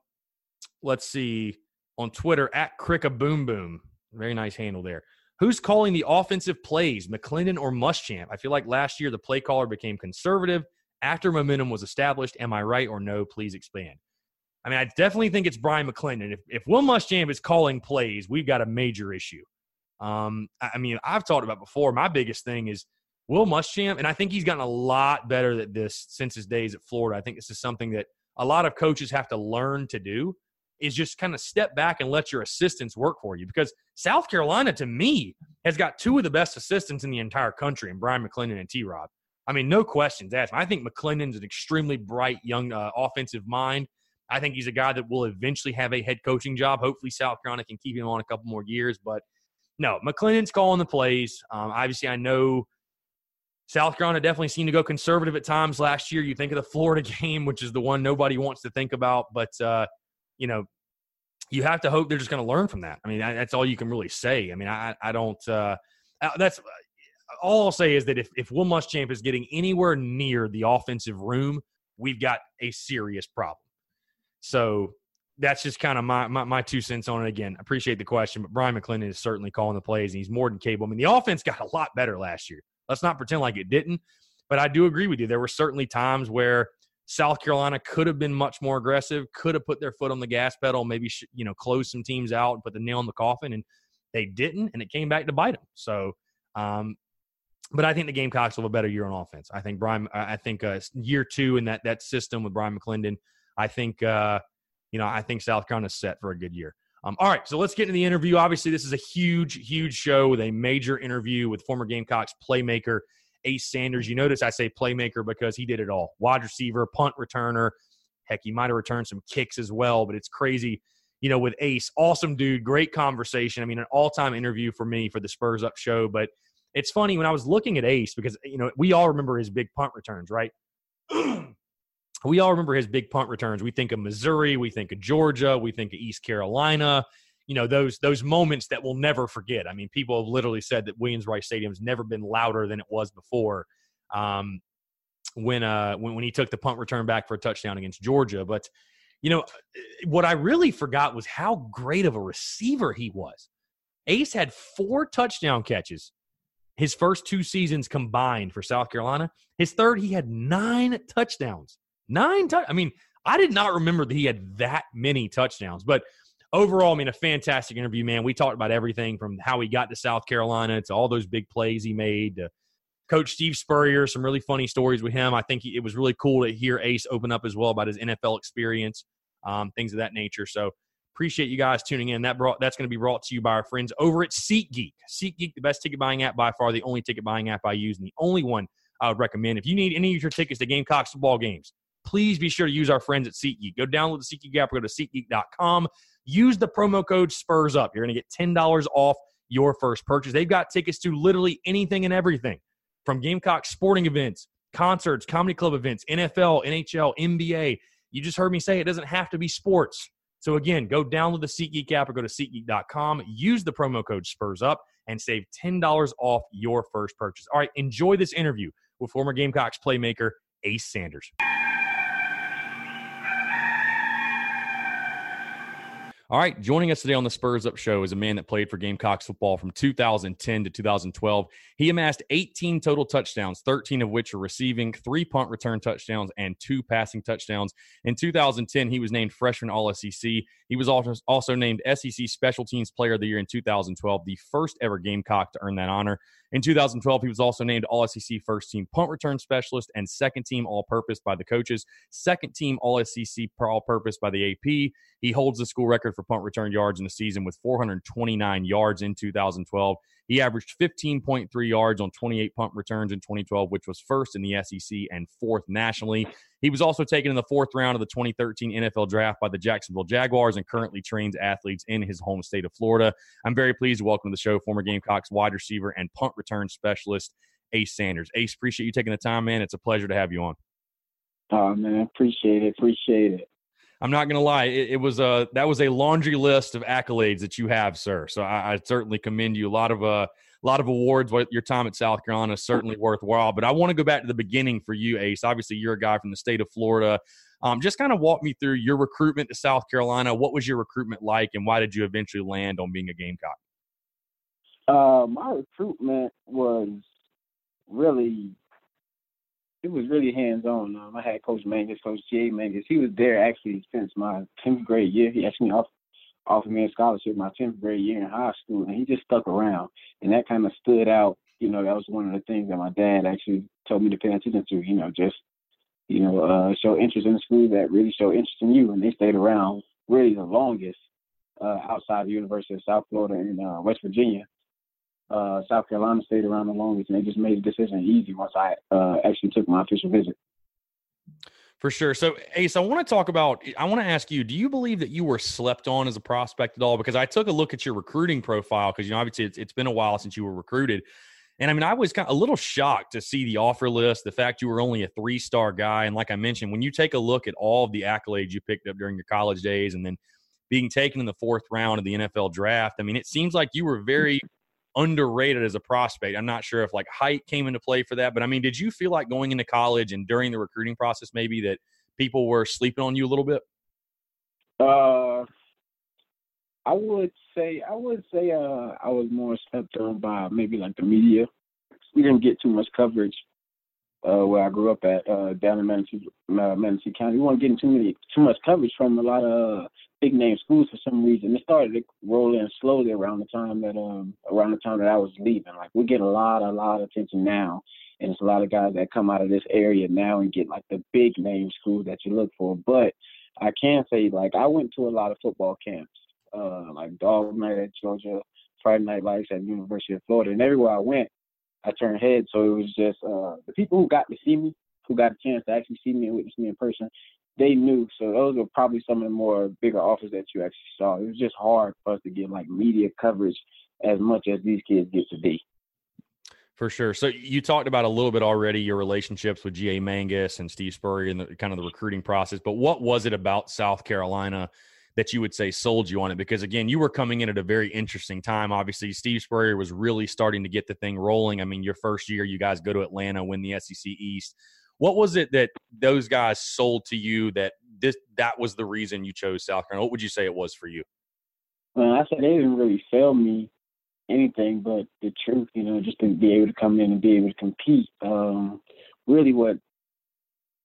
S1: let's see on Twitter at Cricka Boom Boom. Very nice handle there. Who's calling the offensive plays, McClendon or Muschamp? I feel like last year the play caller became conservative after momentum was established. Am I right or no? Please expand. I mean, I definitely think it's Brian McClendon. If, if Will Muschamp is calling plays, we've got a major issue. Um, I mean, I've talked about before. My biggest thing is Will Muschamp, and I think he's gotten a lot better at this since his days at Florida. I think this is something that a lot of coaches have to learn to do is just kind of step back and let your assistants work for you because South Carolina, to me, has got two of the best assistants in the entire country, and Brian McClendon and T. Rob. I mean, no questions asked. I think McClendon's an extremely bright young uh, offensive mind. I think he's a guy that will eventually have a head coaching job. Hopefully, South Carolina can keep him on a couple more years. But no, McClendon's calling the plays. Um, obviously, I know South Carolina definitely seemed to go conservative at times last year. You think of the Florida game, which is the one nobody wants to think about, but uh, you know, you have to hope they're just going to learn from that. I mean, that's all you can really say. I mean, I, I don't. Uh, uh that's all I'll say is that if if Will Muschamp is getting anywhere near the offensive room, we've got a serious problem. So that's just kind of my, my, my two cents on it. Again, I appreciate the question, but Brian McClendon is certainly calling the plays, and he's more than capable. I mean, the offense got a lot better last year. Let's not pretend like it didn't. But I do agree with you. There were certainly times where South Carolina could have been much more aggressive, could have put their foot on the gas pedal, maybe you know close some teams out and put the nail in the coffin, and they didn't, and it came back to bite them. So, um, but I think the Gamecocks will have a better year on offense. I think Brian. I think uh, year two in that that system with Brian McClendon I think, uh, you know, I think South Carolina's set for a good year. Um, all right, so let's get into the interview. Obviously, this is a huge, huge show with a major interview with former Gamecocks playmaker Ace Sanders. You notice I say playmaker because he did it all wide receiver, punt returner. Heck, he might have returned some kicks as well, but it's crazy. You know, with Ace, awesome dude, great conversation. I mean, an all time interview for me for the Spurs Up show. But it's funny when I was looking at Ace because, you know, we all remember his big punt returns, right? we all remember his big punt returns. We think of Missouri, we think of Georgia, we think of East Carolina. You know those those moments that we'll never forget. I mean, people have literally said that Williams-Brice Stadium's never been louder than it was before. Um, when uh when, when he took the punt return back for a touchdown against Georgia, but you know what I really forgot was how great of a receiver he was. Ace had four touchdown catches his first two seasons combined for South Carolina. His third, he had nine touchdowns. Nine. I mean, I did not remember that he had that many touchdowns. But overall, I mean, a fantastic interview, man. We talked about everything from how he got to South Carolina to all those big plays he made. To Coach Steve Spurrier, some really funny stories with him. I think he, it was really cool to hear Ace open up as well about his NFL experience, um, things of that nature. So appreciate you guys tuning in. That brought that's going to be brought to you by our friends over at SeatGeek. SeatGeek, the best ticket buying app by far, the only ticket buying app I use, and the only one I would recommend. If you need any of your tickets to Gamecocks football games, please be sure to use our friends at SeatGeek. Go download the SeatGeek app or go to SeatGeek.com. Use the promo code Spurs Up. You're going to get $10 off your first purchase. They've got tickets to literally anything and everything from Gamecock sporting events, concerts, comedy club events, NFL, NHL, NBA. You just heard me say it doesn't have to be sports. So again, go download the SeatGeek app or go to SeatGeek.com. Use the promo code Spurs Up and save $10 off your first purchase. All right, enjoy this interview with former Gamecocks playmaker Ace Sanders. All right, joining us today on the Spurs Up Show is a man that played for Gamecocks football from 2010 to 2012. He amassed 18 total touchdowns, 13 of which are receiving, three punt return touchdowns, and two passing touchdowns. In 2010, he was named freshman All SEC. He was also, named SEC Special Teams Player of the Year in 2012, the first ever Gamecock to earn that honor. In 2012, he was also named All SEC First Team Punt Return Specialist and Second Team All Purpose by the coaches, Second Team All SEC All Purpose by the AP. He holds the school record for punt return yards in the season with 429 yards in 2012. He averaged 15.3 yards on 28 punt returns in 2012, which was first in the SEC and fourth nationally. He was also taken in the fourth round of the 2013 NFL draft by the Jacksonville Jaguars and currently trains athletes in his home state of Florida. I'm very pleased to welcome to the show former Gamecocks wide receiver and punt return specialist, Ace Sanders. Ace, appreciate you taking the time, man. It's a pleasure to have you on.
S3: Oh man, appreciate it. Appreciate it.
S1: I'm not going to lie. It, it, was a that was a laundry list of accolades that you have, sir. So I, I certainly commend you. A lot of uh, a lot of awards. Your time at South Carolina is certainly worthwhile. But I want to go back to the beginning for you, Ace. Obviously, you're a guy from the state of Florida. Um, just kind of walk me through your recruitment to South Carolina. What was your recruitment like, and why did you eventually land on being a Gamecock?
S3: Uh, my recruitment was really it was really hands on. Um, I had Coach Mangus, Coach G. Mangus. He was there actually since my tenth grade year. He actually off, offered me a scholarship my tenth grade year in high school, and he just stuck around, and that kind of stood out. You know, that was one of the things that my dad actually told me to pay attention to. You know, just you know, uh, show interest in the school that really show interest in you, and they stayed around really the longest uh, outside the University of South Florida and uh, West Virginia uh, South Carolina stayed around the longest, and they just made the decision easy once I uh, actually took my official visit.
S1: For sure. So, Ace, I want to talk about. I want to ask you: Do you believe that you were slept on as a prospect at all? Because I took a look at your recruiting profile. Because you know, obviously, it's, it's been a while since you were recruited, and I mean, I was kind of a little shocked to see the offer list, the fact you were only a three star guy, and like I mentioned, when you take a look at all of the accolades you picked up during your college days, and then being taken in the fourth round of the NFL draft, I mean, it seems like you were very underrated as a prospect. I'm not sure if like height came into play for that, but I mean, did you feel like going into college and during the recruiting process maybe that people were sleeping on you a little bit?
S3: Uh, I would say I would say uh I was more slept on by maybe like the media. We didn't get too much coverage uh, where I grew up at uh, down in Manatee, uh, Manatee County. We weren't getting too many too much coverage from a lot of big name schools for some reason. It started to roll in slowly around the time that um around the time that I was leaving. Like we get a lot, a lot of attention now, and it's a lot of guys that come out of this area now and get like the big name schools that you look for. But I can say like I went to a lot of football camps, uh, like Dawg Night at Georgia, Friday Night Lights at University of Florida, and everywhere I went, I turned heads. So it was just uh, the people who got to see me, who got a chance to actually see me and witness me in person, they knew. So those were probably some of the more bigger offers that you actually saw. It was just hard for us to get like media coverage as much as these kids get to be.
S1: For sure. So you talked about a little bit already your relationships with G.A. Mangus and Steve Spurrier and the kind of the recruiting process. But what was it about South Carolina that you would say sold you on it? Because again, you were coming in at a very interesting time. Obviously, Steve Spurrier was really starting to get the thing rolling. I mean, your first year, you guys go to Atlanta, win the SEC East. What was it that those guys sold to you that this that was the reason you chose South Carolina? What would you say it was for you?
S3: Well, I said they didn't really sell me anything but the truth, you know, just to be able to come in and be able to compete. Um, really what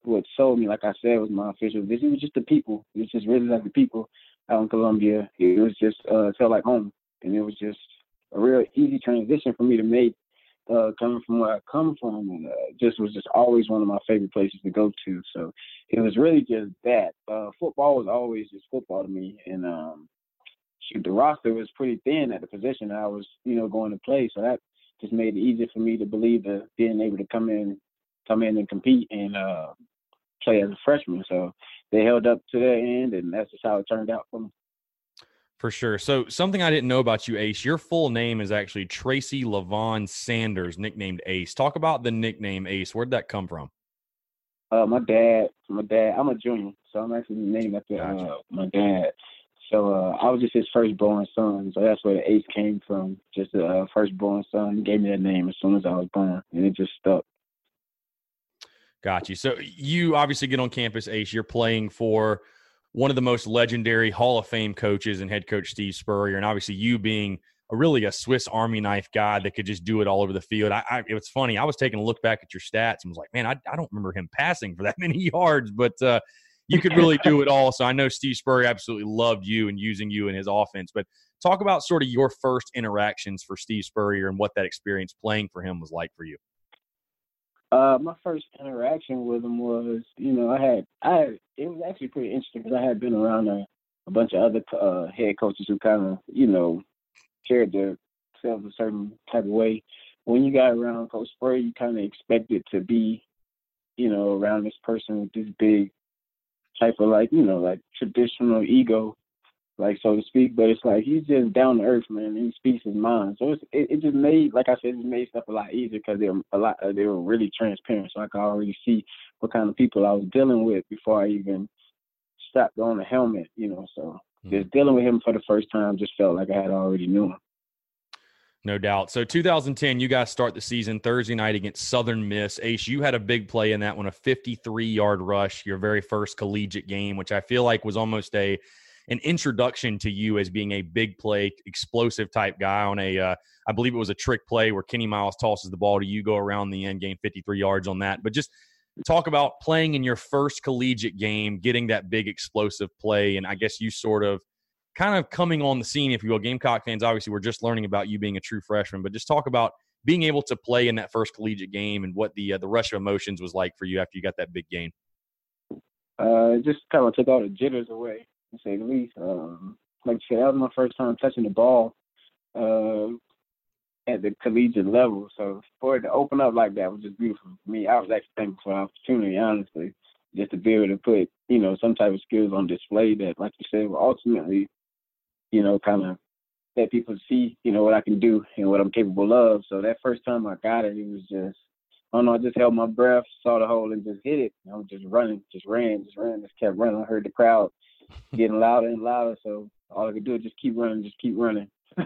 S3: what sold me, like I said, was my official visit. It was just the people. It was just really like the people out in Columbia. It was just uh, felt like home, and it was just a real easy transition for me to make uh, coming from where I come from, uh, just was just always one of my favorite places to go to. So it was really just that. Uh, football was always just football to me, and um, shoot, the roster was pretty thin at the position I was, you know, going to play. So that just made it easier for me to believe that being able to come in, come in and compete and uh, play as a freshman. So they held up to their end, and that's just how it turned out for me.
S1: For sure. So something I didn't know about you, Ace. Your full name is actually Tracy Lavon Sanders, nicknamed Ace. Talk about the nickname Ace. Where'd that come from?
S3: Uh, my dad. My dad. I'm a junior, so I'm actually named after gotcha. uh, my dad. So uh, I was just his firstborn son, so that's where the Ace came from. Just a uh, firstborn son. He gave me that name as soon as I was born, and it just stuck.
S1: Got you. So you obviously get on campus, Ace. You're playing for one of the most legendary Hall of Fame coaches and head coach Steve Spurrier, and obviously you being a really a Swiss Army knife guy that could just do it all over the field. I, I, it was funny. I was taking a look back at your stats and was like, man, I, I don't remember him passing for that many yards, but uh, you could really do it all. So I know Steve Spurrier absolutely loved you and using you in his offense. But talk about sort of your first interactions for Steve Spurrier and what that experience playing for him was like for you.
S3: Uh, my first interaction with him was, you know, I had, I it was actually pretty interesting because I had been around a, a bunch of other uh, head coaches who kind of, you know, carried themselves a certain type of way. When you got around Coach Spurrier, you kind of expect it to be, you know, around this person with this big type of like, you know, like traditional ego, like so to speak. But it's like he's just down to earth, man. He speaks his mind, so it's, it, it just made, like I said, it made stuff a lot easier because they were a lot, they were really transparent, so I could already see what kind of people I was dealing with before I even strapped on the helmet, you know. So mm-hmm. just dealing with him for the first time just felt like I had already knew him.
S1: No doubt. So 2010, you guys start the season Thursday night against Southern Miss. Ace, you had a big play in that one, a 53 yard rush, your very first collegiate game, which I feel like was almost a an introduction to you as being a big play, explosive type guy on a, uh, I believe it was a trick play where Kenny Miles tosses the ball to you, go around the end, gain 53 yards on that. But just talk about playing in your first collegiate game, getting that big explosive play, and I guess you sort of kind of coming on the scene, if you will. Gamecock fans, obviously, we're just learning about you being a true freshman, but just talk about being able to play in that first collegiate game and what the uh, the rush of emotions was like for you after you got that big game.
S3: Uh, it just kind of took all the jitters away, to say the least. Um, like I said, that was my first time touching the ball. Uh, at the collegiate level. So for it to open up like that was just beautiful for me. I was actually thankful for the opportunity, honestly, just to be able to put, you know, some type of skills on display that, like you said, will ultimately, you know, kind of let people see, you know, what I can do and what I'm capable of. So that first time I got it, it was just, I don't know, I just held my breath, saw the hole, and just hit it. I was just running, just ran, just ran, just kept running. I heard the crowd getting louder and louder, so all I could do is just keep running, just keep running.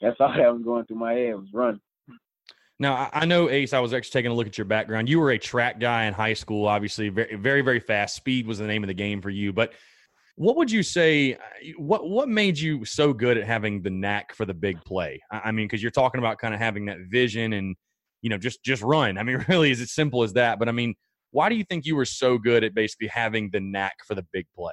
S3: That's all that was going through my head was run.
S1: Now I know Ace. I was actually taking a look at your background. You were a track guy in high school, obviously very, very, very fast. Speed was the name of the game for you. But what would you say? Uh, what what made you so good at having the knack for the big play? I mean, because you're talking about kind of having that vision and you know just just run. I mean, really, is it simple as that? But I mean, why do you think you were so good at basically having the knack for the big play?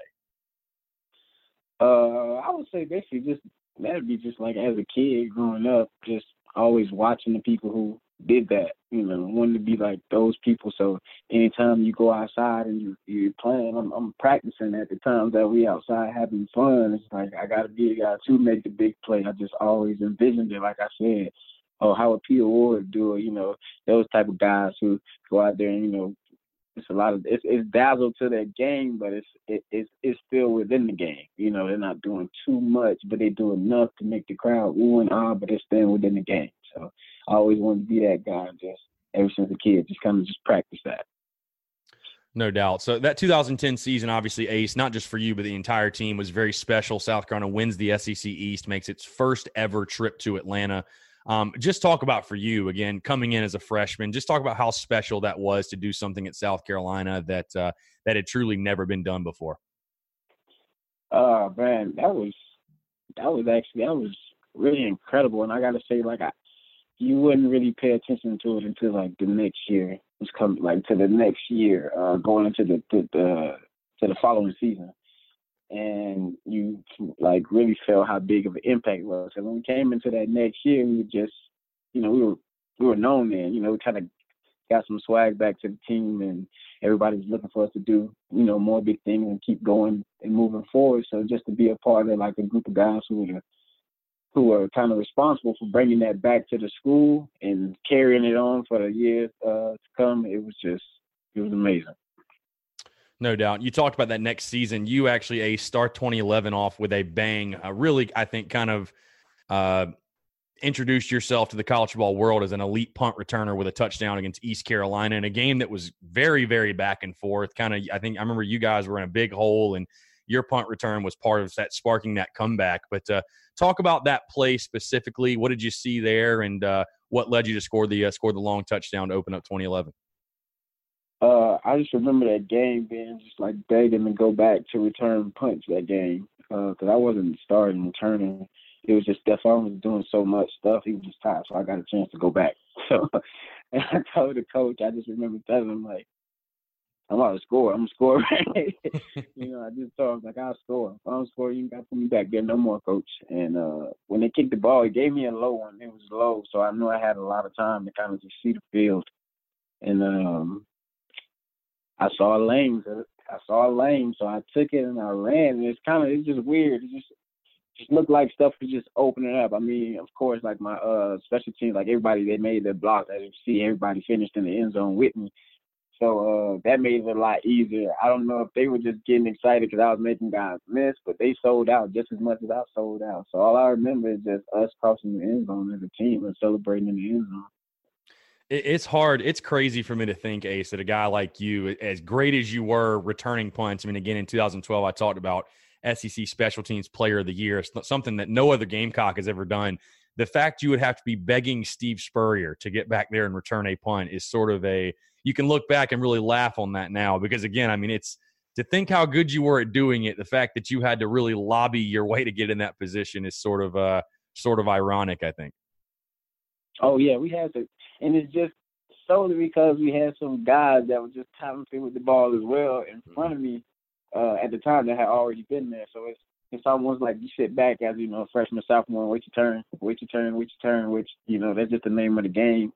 S3: Uh, I would say basically just that'd be just like as a kid growing up, just always watching the people who did that. You know, wanted to be like those people. So anytime you go outside and you you're playing, I'm I'm practicing at the times that we outside having fun. It's like I gotta be a guy to make the big play. I just always envisioned it, like I said. Oh, how would Peter Warrick do it? You know, those type of guys who go out there and you know it's a lot of it's, it's dazzle to their game, but it's it, it's it's still within the game. You know, they're not doing too much, but they do enough to make the crowd ooh and ah, but it's staying within the game. So I always wanted to be that guy. Just ever since a kid, just kind of just practice that.
S1: No doubt. So that 2010 season, obviously, Ace, not just for you, but the entire team was very special. South Carolina wins the SEC East, makes its first ever trip to Atlanta. Um, just talk about for you again coming in as a freshman. Just talk about how special that was to do something at South Carolina that uh, that had truly never been done before.
S3: Oh man, that was that was actually that was really incredible, and I got to say, like I, you wouldn't really pay attention to it until like the next year was coming, like to the next year, uh, going into the, the, the to the following season and you like really felt how big of an impact it was. And when we came into that next year, we were just, you know, we were we were known then. You know, we kind of got some swag back to the team, and everybody was looking for us to do, you know, more big things and keep going and moving forward. So just to be a part of like a group of guys who were who are kind of responsible for bringing that back to the school and carrying it on for the years uh, to come, it was just it was amazing.
S1: No doubt. You talked about that next season. You actually a start 2011 off with a bang. Uh, really, I think, kind of uh, introduced yourself to the college football world as an elite punt returner with a touchdown against East Carolina in a game that was very, very back and forth. Kind of, I think I remember you guys were in a big hole, and your punt return was part of that sparking that comeback. But uh, talk about that play specifically. What did you see there, and uh, what led you to score the uh, score the long touchdown to open up 2011?
S3: Uh, I just remember that game being just like begging to go back to return punch that game because uh, I wasn't starting returning. It was just Stephon was doing so much stuff. He was just tired, so I got a chance to go back. So, and I told the coach, I just remember telling him like, "I'm about to score. I'm gonna score." Right. You know, I just told him like, "I'll score. If I don't score, you got to put me back there no more, coach." And uh when they kicked the ball, he gave me a low one. It was low, so I knew I had a lot of time to kind of just see the field. And um I saw a lane. I saw a lane, so I took it and I ran. And it's kind of it's just weird. It just just looked like stuff was just opening up. I mean, of course, like my uh special teams, like everybody they made their blocks. As you see, everybody finished in the end zone with me. So uh, that made it a lot easier. I don't know if they were just getting excited because I was making guys miss, but they sold out just as much as I sold out. So all I remember is just us crossing the end zone as a team and celebrating in the end zone.
S1: It's hard. It's crazy for me to think, Ace, that a guy like you, as great as you were returning punts. I mean, again, in 2012, I talked about SEC Special Teams Player of the Year, something that no other Gamecock has ever done. The fact you would have to be begging Steve Spurrier to get back there and return a punt is sort of a you can look back and really laugh on that now because again, I mean, it's to think how good you were at doing it. The fact that you had to really lobby your way to get in that position is sort of uh sort of ironic, I think.
S3: Oh yeah, we had to, and it's just solely because we had some guys that were just talented with the ball as well in mm-hmm. front of me uh, at the time that had already been there. So it's it's almost like you sit back as you know freshman, sophomore, wait your turn, wait your turn, wait your turn, which you know that's just the name of the game.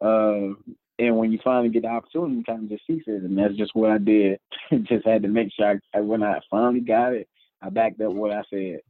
S3: Uh, and when you finally get the opportunity, you kind of just seize it, and that's just what I did. just had to make sure I, when I finally got it, I backed up what I said.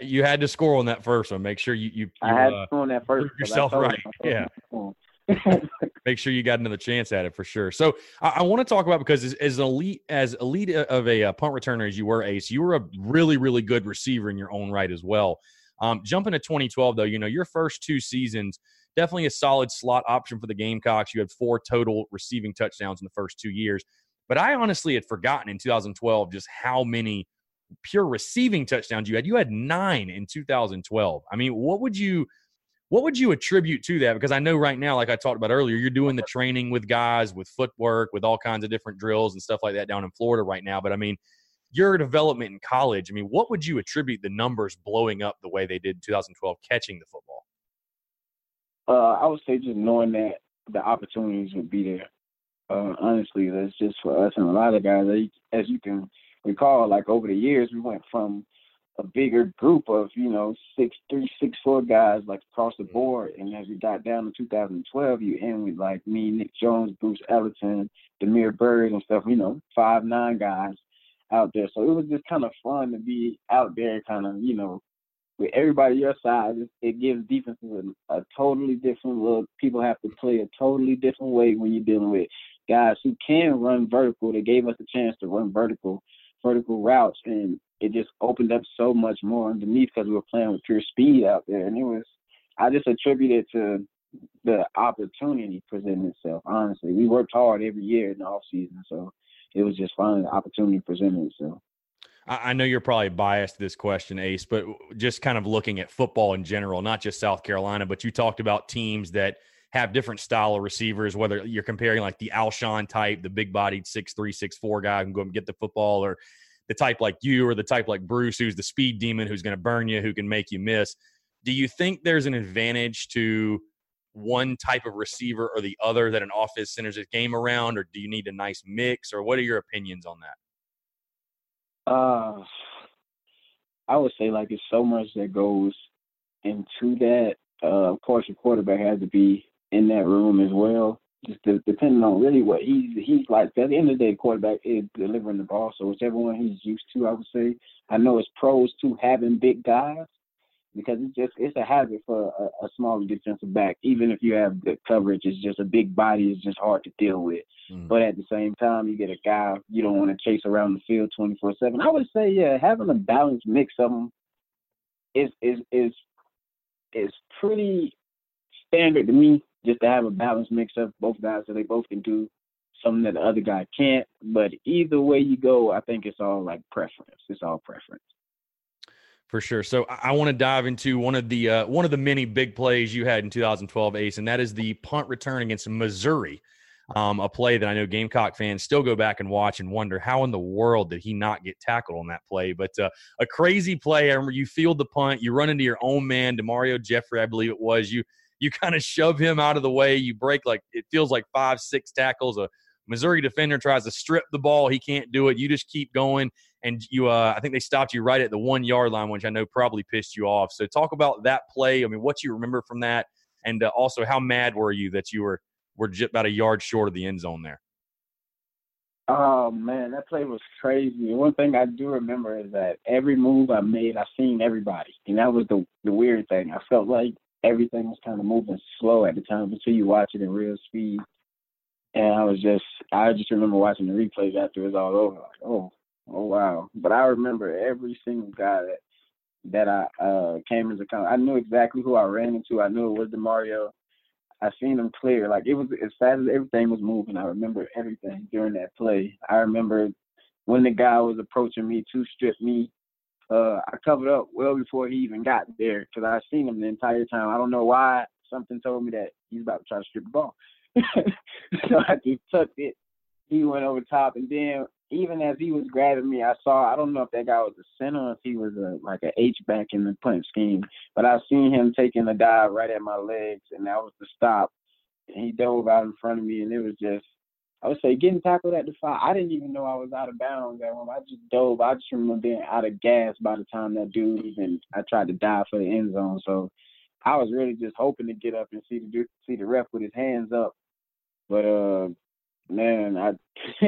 S1: You had to score on that first one. Make sure you you, you
S3: I had uh, to score on that first.
S1: Yourself right. Yeah. make sure you got another chance at it for sure. So I, I want to talk about because as, as elite as elite of a, a, uh, punt returner as you were, Ace, you were a really really good receiver in your own right as well. Um, jumping to 2012 though, you know your first two seasons definitely a solid slot option for the Gamecocks. You had four total receiving touchdowns in the first two years, but I honestly had forgotten in 2012 just how many pure receiving touchdowns you had. You had nine in 2012. I mean, what would you what would you attribute to that? Because I know right now, like I talked about earlier, you're doing the training with guys, with footwork, with all kinds of different drills and stuff like that down in Florida right now. But I mean, your development in college, I mean, what would you attribute the numbers blowing up the way they did in 2012 catching the football?
S3: Uh, I would say just knowing that the opportunities would be there. Uh, honestly, that's just for us and a lot of guys. As you can recall, like over the years, we went from a bigger group of you know six three six four guys like across the board. Mm-hmm. And as we got down to 2012 you end with like me nick jones bruce ellington Damiere Byrd, and stuff you know five nine guys out there. So it was just kind of fun to be out there kind of you know with everybody your size. It, it gives defenses a, a totally different look. People have to play a totally different way when you're dealing with guys who can run vertical. They gave us a chance to run vertical vertical routes and it just opened up so much more underneath because we were playing with pure speed out there, and it was. I just attribute it to the opportunity presenting itself. Honestly, we worked hard every year in the off season, so it was just finally the opportunity presenting itself.
S1: I know you're probably biased to this question, Ace, but just kind of looking at football in general, not just South Carolina, but you talked about teams that have different style of receivers, whether you're comparing like the Alshon type, the big bodied six three, six four guy who can go and get the football, or the type like you or the type like Bruce, who's the speed demon, who's going to burn you, who can make you miss. Do you think there's an advantage to one type of receiver or the other that an offense centers its game around, or do you need a nice mix, or what are your opinions on that?
S3: Uh, I would say like it's so much that goes into that. Uh, of course, your quarterback has to be in that room as well just depending on really what he's he's like. At the end of the day, quarterback is delivering the ball, so whichever one he's used to, I would say. I know it's pros to having big guys because it's just it's a habit for a, a smaller defensive back. Even if you have good coverage, it's just a big body is just hard to deal with. Mm. But at the same time, you get a guy you don't want to chase around the field twenty four seven. I would say yeah, having a balanced mix of them is is is is pretty standard to me just to have a balanced mix of both guys so they both can do something that the other guy can't. But either way you go, I think it's all like preference. It's all preference.
S1: For sure. So I want to dive into one of the uh, one of the many big plays you had in 2012, Ace, and that is the punt return against Missouri. Um, a play that I know Gamecock fans still go back and watch and wonder how in the world did he not get tackled on that play. But uh, a crazy play. I remember you field the punt, you run into your own man, Demario Jeffrey, I believe it was. You you kind of shove him out of the way. You break like it feels like five, six tackles. A Missouri defender tries to strip the ball. He can't do it. You just keep going. And you, uh, I think they stopped you right at the one yard line, which I know probably pissed you off. So talk about that play. I mean, what you remember from that, and uh, also how mad were you that you were were just about a yard short of the end zone there?
S3: Oh man, that play was crazy. One thing I do remember is that every move I made, I seen everybody, and that was the the weird thing. I felt like everything was kind of moving slow at the time until you watch it in real speed. And I was just, I just remember watching the replays after it was all over. Like, oh, oh wow! But I remember every single guy that that I uh came into contact. I knew exactly who I ran into. I knew it was Demario. I seen him clear. Like it was as fast as everything was moving. I remember everything during that play. I remember when the guy was approaching me to strip me. Uh, I covered up well before he even got there because I seen him the entire time. I don't know why. Something told me that he's about to try to strip the ball. so I just tucked it. He went over top, and then even as he was grabbing me, I saw I don't know if that guy was a center or if he was a like a H back in the punch scheme, but I seen him taking a dive right at my legs, and that was the stop. And he dove out in front of me, and it was just I would say getting tackled at the five. I didn't even know I was out of bounds that one. I just dove. I just remember being out of gas by the time that dude even I tried to dive for the end zone. So I was really just hoping to get up and see the see the ref with his hands up. But uh man, I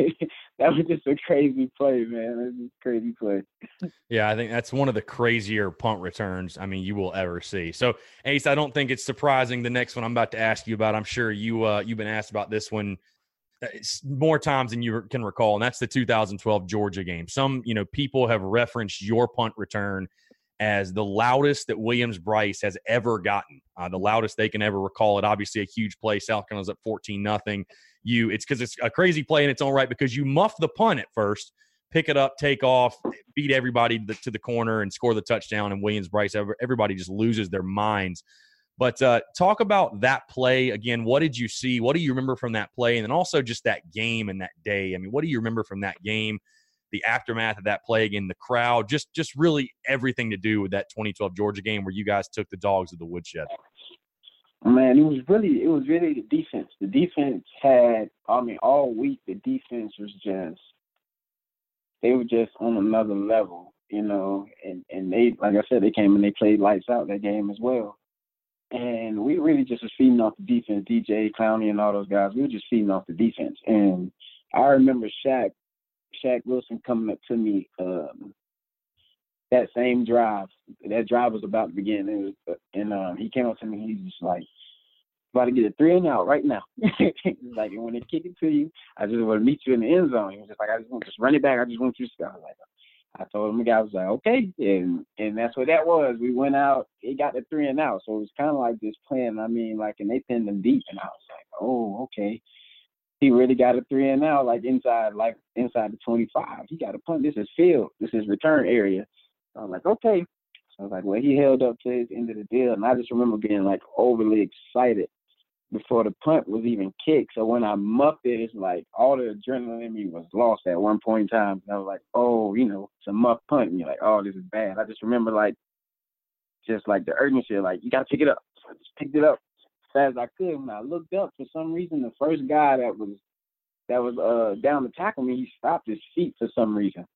S3: that was just a crazy play, man. It was a crazy play.
S1: yeah, I think that's one of the crazier punt returns I mean you will ever see. So Ace, I don't think it's surprising the next one I'm about to ask you about. I'm sure you uh you've been asked about this one uh, more times than you can recall, and that's the 2012 Georgia game. Some, you know, people have referenced your punt return as the loudest that Williams Brice has ever gotten, uh, the loudest they can ever recall it. Obviously, a huge play. South Carolina's up 14 nothing. You, it's because it's a crazy play in its own right because you muff the punt at first, pick it up, take off, beat everybody to the, to the corner, and score the touchdown. And Williams Brice, everybody just loses their minds. But uh, talk about that play again. What did you see? What do you remember from that play? And then also just that game and that day. I mean, what do you remember from that game? the aftermath of that play again, the crowd, just just really everything to do with that 2012 Georgia game where you guys took the dogs to the woodshed.
S3: Man, it was really it was really the defense. The defense had I mean all week the defense was just they were just on another level, you know, and and they like I said they came and they played lights out that game as well. And we really just was feeding off the defense, DJ Clowney and all those guys. We were just feeding off the defense. And I remember Shaq Shaq Wilson coming up to me um, that same drive. That drive was about to begin, and, was, and um, he came up to me. He's just like, "About to get a three and out right now." like, when they kick it to you, I just want to meet you in the end zone. He was just like, "I just want to just run it back. I just want you to score." Like, I told him guy was like, "Okay," and and that's what that was. We went out. He got the three and out, so it was kind of like this plan. I mean, like, and they pinned him deep, and I was like, "Oh, okay." he really got a three and out, like inside, like inside the 25. He got a punt. This is field. This is return area. So I was like, okay. So I was like, well, he held up to his end of the deal, and I just remember being like overly excited before the punt was even kicked. So when I muffed it, it's like all the adrenaline in me was lost at one point in time. And I was like, oh, you know, it's a muff punt, and you're like, oh, this is bad. I just remember like, just like the urgency, like you gotta pick it up. So I just picked it up, as fast as I could. When I looked up, for some reason, the first guy that was that was uh down to tackle me, he stopped his feet for some reason.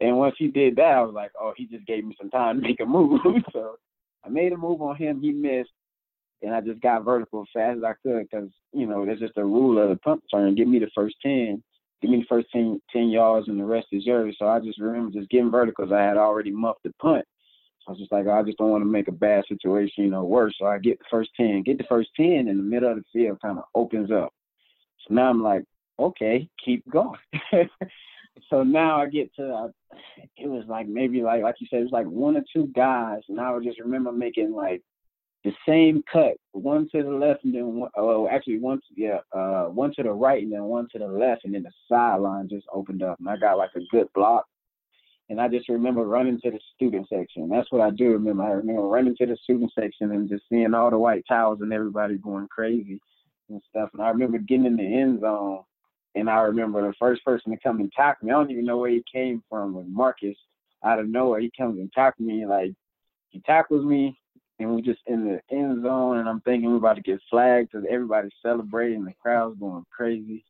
S3: And once he did that, I was like, oh, he just gave me some time to make a move. so I made a move on him. He missed, and I just got vertical as fast as I could because you know that's just a rule of the punt return. Give me the first ten, give me the first 10, 10 yards, and the rest is yours. So I just remember just getting verticals. I had already muffed the punt. So I was just like, I just don't want to make a bad situation, you know, worse. So I get the first 10, get the first 10 in the middle of the field kind of opens up. So now I'm like, okay, keep going. so now I get to, uh, it was like maybe like, like you said, it was like one or two guys. And I would just remember making like the same cut, one to the left and then one, oh, actually one, to, yeah, uh, one to the right and then one to the left. And then the sideline just opened up and I got like a good block and I just remember running to the student section. That's what I do remember. I remember running to the student section and just seeing all the white towels and everybody going crazy and stuff. And I remember getting in the end zone, and I remember the first person to come and tackle me. I don't even know where he came from. Marcus, out of nowhere, he comes and tackles me. Like he tackles me, and we just in the end zone. And I'm thinking we're about to get flagged because everybody's celebrating, the crowd's going crazy.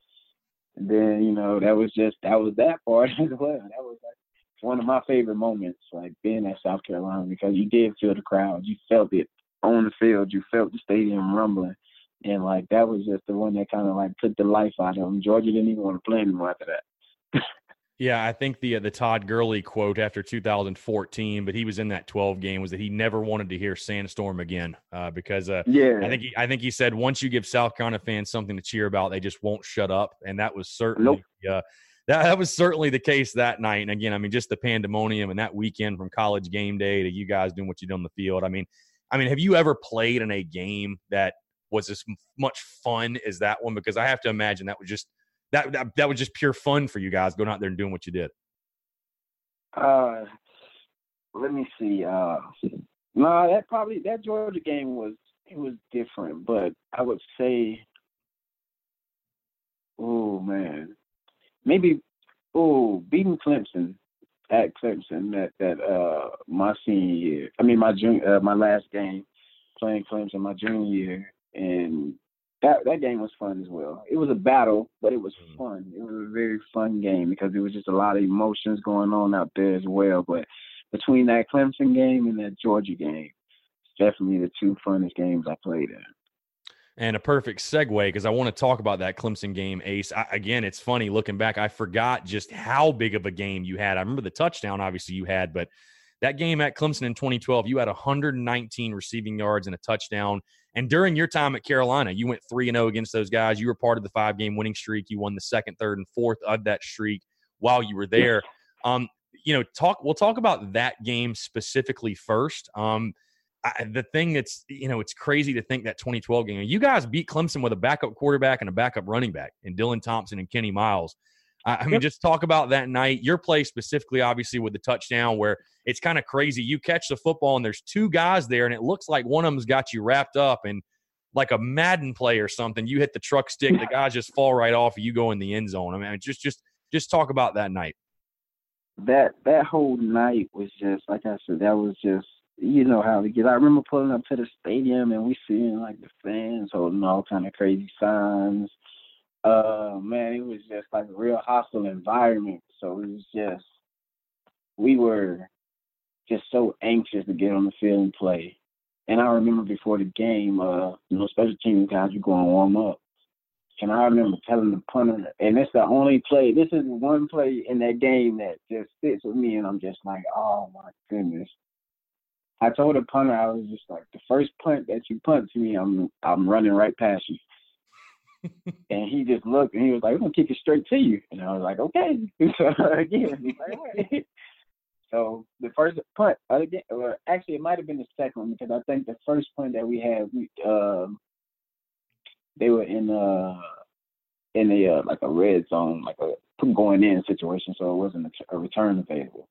S3: And then you know that was just that was that part as well. That was like one of my favorite moments, like being at South Carolina, because you did feel the crowd, you felt it on the field, you felt the stadium rumbling, and like that was just the one that kind of like took the life out of them. Georgia didn't even want to play anymore after that.
S1: Yeah, I think the uh, the Todd Gurley quote after 2014, but he was in that 12 game was that he never wanted to hear Sandstorm again uh, because uh,
S3: yeah,
S1: I think he, I think he said once you give South Carolina fans something to cheer about, they just won't shut up, and that was certainly nope. uh, that, that was certainly the case that night. And again, I mean, just the pandemonium and that weekend from college game day to you guys doing what you did on the field. I mean, I mean, have you ever played in a game that was as much fun as that one? Because I have to imagine that was just that, that that was just pure fun for you guys going out there and doing what you did.
S3: Uh, let me see. Uh, no, that probably that Georgia game was it was different, but I would say, oh man, maybe oh beating Clemson at Clemson that that uh my senior year. I mean my junior uh, my last game playing Clemson my junior year and that that game was fun as well. It was a battle, but it was mm. fun. It was a very fun game because there was just a lot of emotions going on out there as well. But between that Clemson game and that Georgia game, it's definitely the two funnest games I played in.
S1: And a perfect segue because I want to talk about that Clemson game, Ace. I, again, it's funny looking back. I forgot just how big of a game you had. I remember the touchdown, obviously, you had, but that game at Clemson in 2012, you had 119 receiving yards and a touchdown. And during your time at Carolina, you went 3 0 against those guys. You were part of the five game winning streak. You won the second, third, and fourth of that streak while you were there. Um, you know, talk. We'll talk about that game specifically first. Um, I, the thing that's you know it's crazy to think that 2012 game. You guys beat Clemson with a backup quarterback and a backup running back, and Dylan Thompson and Kenny Miles. I, mean, just talk about that night. Your play specifically, obviously, with the touchdown, where it's kind of crazy. You catch the football, and there's two guys there, and it looks like one of them's got you wrapped up, and like a Madden play or something. You hit the truck stick, the guys just fall right off. And you go in the end zone. I mean, just just just talk about that night.
S3: That that whole night was just like I said. That was just you know how we get. I remember pulling up to the stadium and we seeing like the fans holding all kind of crazy signs uh man, it was just like a real hostile environment. So it was just we were just so anxious to get on the field and play. And I remember before the game, uh, you know, special team guys were going warm up. And I remember telling the punter, and it's the only play, this is the one play in that game that just fits with me. And I'm just like, oh my goodness. I told the punter, I was just like, the first punt that you punt to me, I'm I'm running right past you and he just looked and he was like, "We're gonna kick it straight to you." And I was like, "Okay." so again, like, so the first punt, again, or actually, it might have been the second one because I think the first punt that we had, we um, they were in uh in a uh, like a red zone, like a going in situation, so it wasn't a, a return available.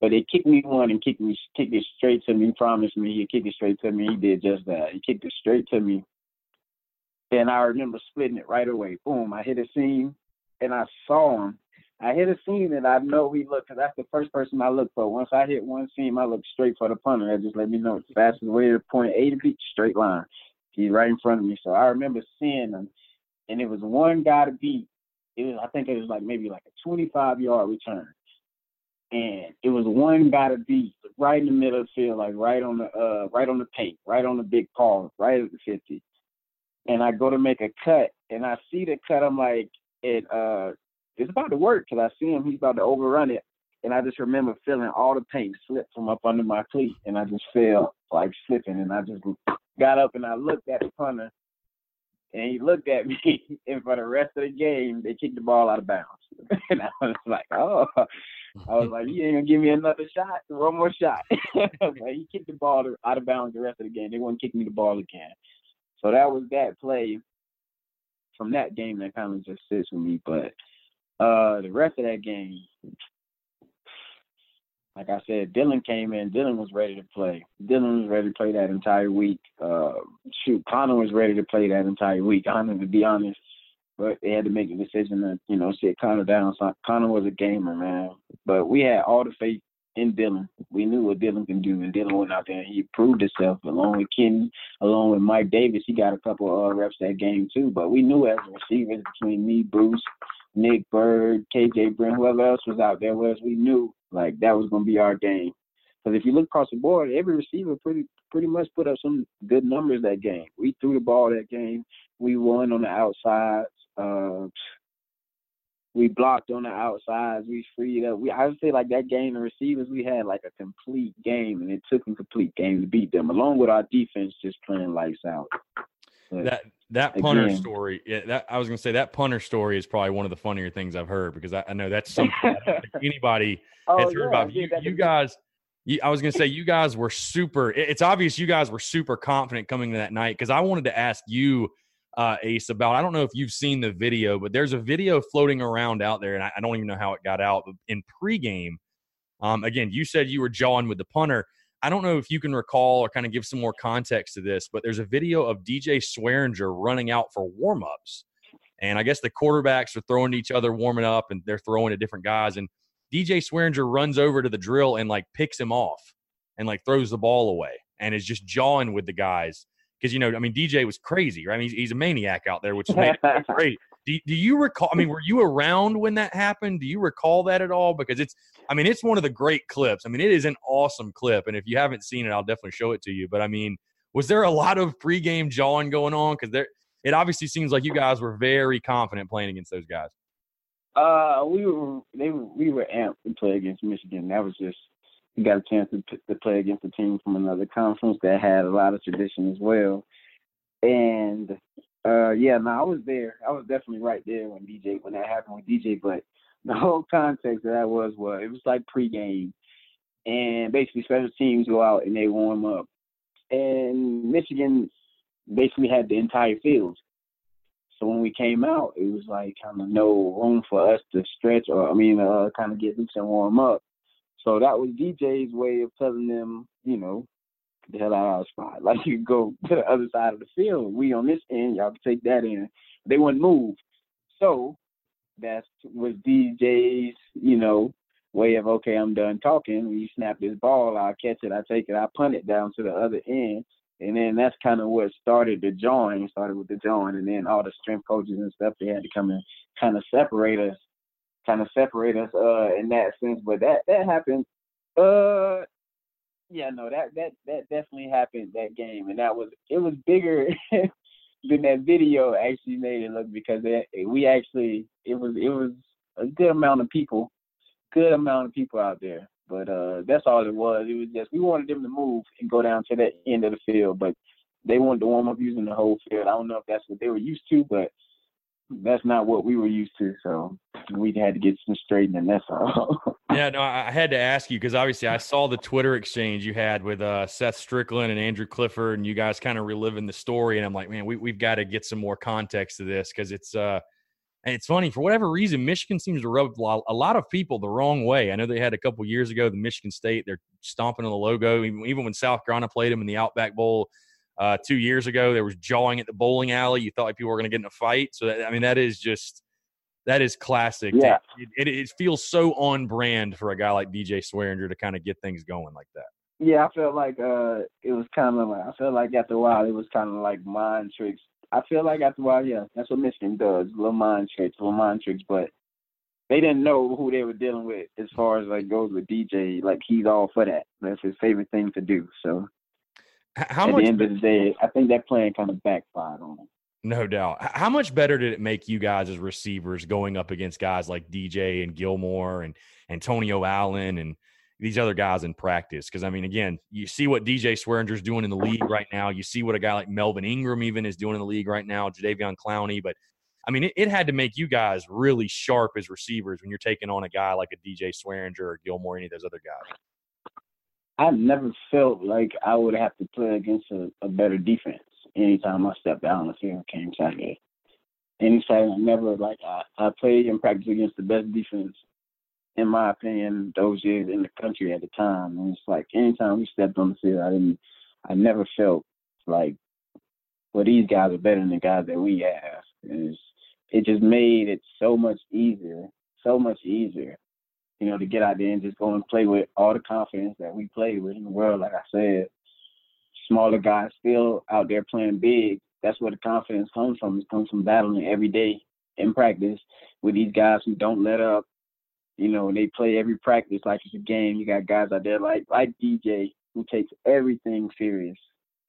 S3: So they kicked me one and kicked me kicked it straight to me. Promised me he'd kick it straight to me. He did just that. He kicked it straight to me and I remember splitting it right away. Boom, I hit a seam and I saw him. I hit a seam and I know he looked because that's the first person I look for. Once I hit one seam, I look straight for the punter. That just let me know the fastest way to point A to B, straight line. He's right in front of me. So I remember seeing him, and it was one guy to beat. It was, I think it was like maybe like a 25 yard return. And it was one guy to beat right in the middle of the field, like right on the uh right on the paint, right on the big paw, right at the 50 and I go to make a cut, and I see the cut. I'm like, it uh, it's about to work because I see him. He's about to overrun it, and I just remember feeling all the paint slip from up under my cleat, and I just felt like slipping, and I just got up and I looked at the punter, and he looked at me, and for the rest of the game, they kicked the ball out of bounds, and I was like, oh. I was like, you ain't gonna give me another shot, one more shot. like, he kicked the ball out of bounds the rest of the game. They wouldn't kick me the ball again. So that was that play from that game that kind of just sits with me. But uh, the rest of that game, like I said, Dylan came in. Dylan was ready to play. Dylan was ready to play that entire week. Uh, shoot, Connor was ready to play that entire week. Connor, to be honest, but they had to make a decision to, you know, sit Connor down. So Connor was a gamer, man. But we had all the faith in Dylan. We knew what Dylan can do, and Dylan went out there and he proved himself along with Kenny, along with Mike Davis. He got a couple of uh, reps that game too. But we knew as receivers between me, Bruce, Nick Byrd, KJ Brent, whoever else was out there was, we knew like that was gonna be our game. Because if you look across the board, every receiver pretty pretty much put up some good numbers that game. We threw the ball that game. We won on the outsides. Uh, we blocked on the outsides. We freed up. We I would say like that game, the receivers we had like a complete game, and it took a complete game to beat them, along with our defense just playing lights out.
S1: But that that punter again, story, yeah, that I was gonna say that punter story is probably one of the funnier things I've heard because I, I know that's something that anybody oh, has heard yeah, about. You, you guys, you, I was gonna say you guys were super. It's obvious you guys were super confident coming to that night because I wanted to ask you uh, Ace about. I don't know if you've seen the video, but there's a video floating around out there, and I, I don't even know how it got out. But in pregame, um, again, you said you were jawing with the punter. I don't know if you can recall or kind of give some more context to this, but there's a video of DJ Swearinger running out for warmups. And I guess the quarterbacks are throwing to each other, warming up, and they're throwing to different guys. And DJ Swearinger runs over to the drill and like picks him off and like throws the ball away and is just jawing with the guys because you know, I mean, DJ was crazy, right? I mean, he's, he's a maniac out there, which made it great. Do, do you recall? I mean, were you around when that happened? Do you recall that at all? Because it's, I mean, it's one of the great clips. I mean, it is an awesome clip, and if you haven't seen it, I'll definitely show it to you. But I mean, was there a lot of pregame jawing going on? Because there, it obviously seems like you guys were very confident playing against those guys.
S3: Uh, we were they we were amped to play against Michigan. That was just we got a chance to, to play against a team from another conference that had a lot of tradition as well. And uh, yeah, no, I was there. I was definitely right there when DJ when that happened with DJ. But the whole context of that was what it was like pregame, and basically special teams go out and they warm up, and Michigan basically had the entire field. So when we came out, it was like kind of no room for us to stretch or I mean, uh, kind of get loose and warm up. So that was DJ's way of telling them, you know, the hell out of our spot. Like you go to the other side of the field. We on this end, y'all can take that in. They wouldn't move. So that's was DJ's, you know, way of okay, I'm done talking. When you snap this ball, I'll catch it, I take it, I punt it down to the other end. And then that's kind of what started the join, started with the join, and then all the strength coaches and stuff they had to come and kind of separate us kind of separate us uh in that sense. But that that happened. Uh, yeah, no, that that that definitely happened that game, and that was it was bigger than that video actually made it look because it, we actually it was it was a good amount of people, good amount of people out there. But uh, that's all it was. It was just we wanted them to move and go down to that end of the field, but they wanted to warm up using the whole field. I don't know if that's what they were used to, but that's not what we were used to. So we had to get some straightening. That's all.
S1: yeah, no, I had to ask you because obviously I saw the Twitter exchange you had with uh, Seth Strickland and Andrew Clifford, and you guys kind of reliving the story. And I'm like, man, we, we've got to get some more context to this because it's uh, and it's funny for whatever reason, Michigan seems to rub a lot of people the wrong way. I know they had a couple years ago the Michigan State. They're stomping on the logo, even, even when South Carolina played them in the Outback Bowl uh, two years ago, there was jawing at the bowling alley. You thought like people were going to get in a fight. So that, I mean, that is just that is classic.
S3: Yeah.
S1: It, it, it, feels so on brand for a guy like DJ Swearinger to kind of get things going like that.
S3: Yeah, I felt like uh, it was kind of like I felt like after a while it was kind of like mind tricks. I feel like after a while, yeah, that's what Michigan does, little mind tricks, little mind tricks. But they didn't know who they were dealing with as far as like goes with DJ. Like he's all for that. That's his favorite thing to do. So
S1: how
S3: At
S1: much?
S3: the end of the day, I think that plan kind of backfired on him.
S1: No doubt. How much better did it make you guys as receivers going up against guys like DJ and Gilmore and Antonio Allen and these other guys in practice? Because I mean, again, you see what DJ Swearinger's doing in the league right now. You see what a guy like Melvin Ingram even is doing in the league right now, Jadeveon Clowney. But I mean, it, it, had to make you guys really sharp as receivers when you're taking on a guy like a DJ Swearinger or Gilmore, any of those other guys.
S3: I never felt like I would have to play against a, a better defense anytime I stepped out on the field came Saturday. Anytime I never like I, I played and practiced against the best defense in my opinion, those years in the country at the time. And it's like anytime we stepped on the field I didn't I never felt like well these guys are better than the guys that we have. And it just made it so much easier, so much easier you know, to get out there and just go and play with all the confidence that we play with in the world. Like I said, smaller guys still out there playing big. That's where the confidence comes from. It comes from battling every day in practice with these guys who don't let up. You know, they play every practice like it's a game. You got guys out there like like DJ who takes everything serious,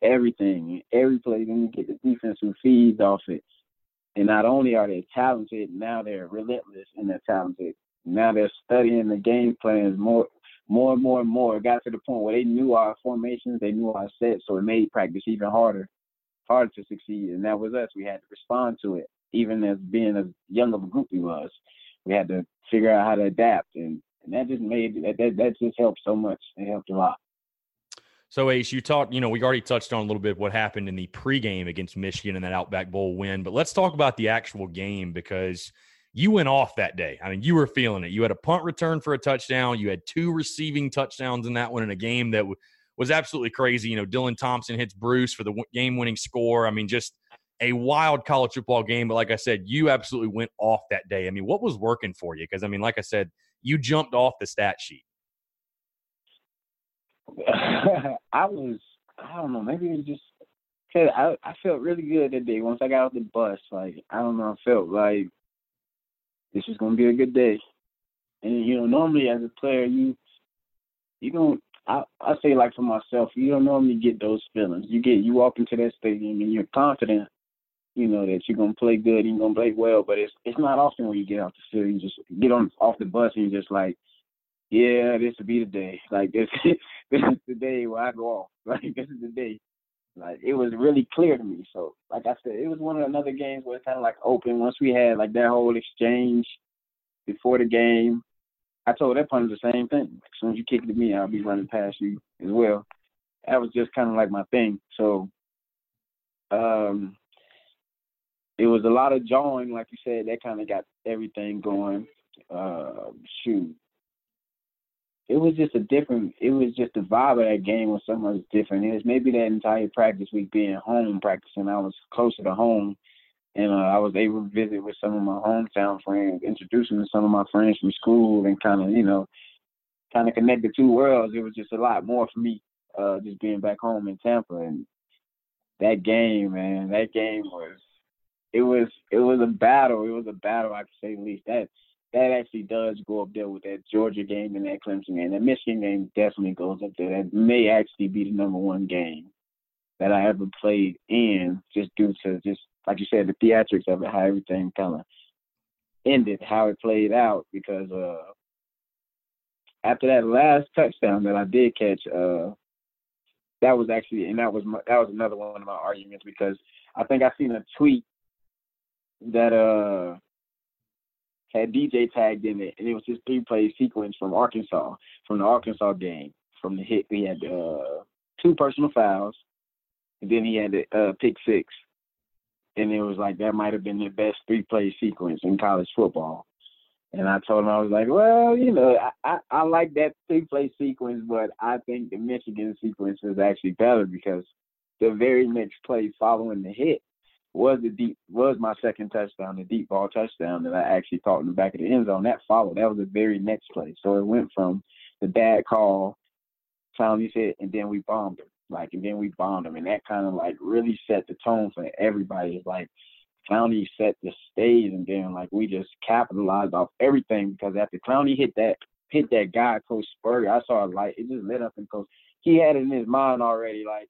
S3: everything, every play. Then you get the defense who feeds off it, And not only are they talented, now they're relentless and they're talented. Now they're studying the game plans more, more and more and more. It got to the point where they knew our formations, they knew our sets, so it made practice even harder, harder to succeed. And that was us. We had to respond to it, even as being as young of a group we was. We had to figure out how to adapt, and, and that just made that, that that just helped so much. It helped a lot.
S1: So Ace, you talked, you know, we already touched on a little bit what happened in the pregame against Michigan in that Outback Bowl win, but let's talk about the actual game because you went off that day. I mean, you were feeling it. You had a punt return for a touchdown. You had two receiving touchdowns in that one in a game that w- was absolutely crazy. You know, Dylan Thompson hits Bruce for the w- game-winning score. I mean, just a wild college football game. But like I said, you absolutely went off that day. I mean, what was working for you? Because I mean, like I said, you jumped off the stat sheet.
S3: I was, I don't know, maybe it was just cause I I felt really good that day. Once I got off the bus, like I don't know, I felt like this was gonna be a good day. And you know, normally as a player, you you don't. I I say like for myself, you don't normally get those feelings. You get you walk into that stadium and you're confident, you know that you're gonna play good, you're gonna play well. But it's it's not often when you get off the field, you just get on off the bus and you're just like, yeah, this will be the day. Like this, this is the day where I go off. Like this is the day. Like it was really clear to me. So like I said, it was one of another games where it's kind of like open. Once we had like that whole exchange before the game, I told that punter the same thing. As soon as you kick it to me, I'll be running past you as well. That was just kind of like my thing. So um, it was a lot of jawing, like you said. That kind of got everything going. Uh, shoot, it was just a different. It was just the vibe of that game was so much different. It was maybe that entire practice week being home practicing. I was closer to home, and uh, I was able to visit with some of my hometown friends, introduce them to some of my friends from school, and kind of you know, kind of connect the two worlds. It was just a lot more for me, uh, just being back home in Tampa, and that game, man, that game was. It was it was a battle. It was a battle, I could say the least. That that actually does go up there with that Georgia game and that Clemson game. That Michigan game definitely goes up there. That may actually be the number one game that I ever played in, just due to just like you said, the theatrics of it, how everything kind of ended, how it played out. Because uh, after that last touchdown that I did catch, uh, that was actually, and that was my, that was another one of my arguments because I think I seen a tweet that uh had DJ tagged in it, and it was his three play sequence from Arkansas, from the Arkansas game, from the hit. He had uh, two personal fouls, and then he had the uh, pick six, and it was like that might have been the best three play sequence in college football. And I told him I was like, well, you know, I, I, I like that three play sequence, but I think the Michigan sequence is actually better because the very next play following the hit was the deep was my second touchdown, the deep ball touchdown that I actually caught in the back of the end zone. That followed. That was the very next play. So it went from the bad call, Clowney's hit, and then we bombed him. Like and then we bombed him, and that kind of like really set the tone for everybody. It's like Clowney set the stage, and then like we just capitalized off everything because after Clowney hit that hit that guy, Coach Spurrier, I saw a light. It just lit up in Coach. He had it in his mind already, like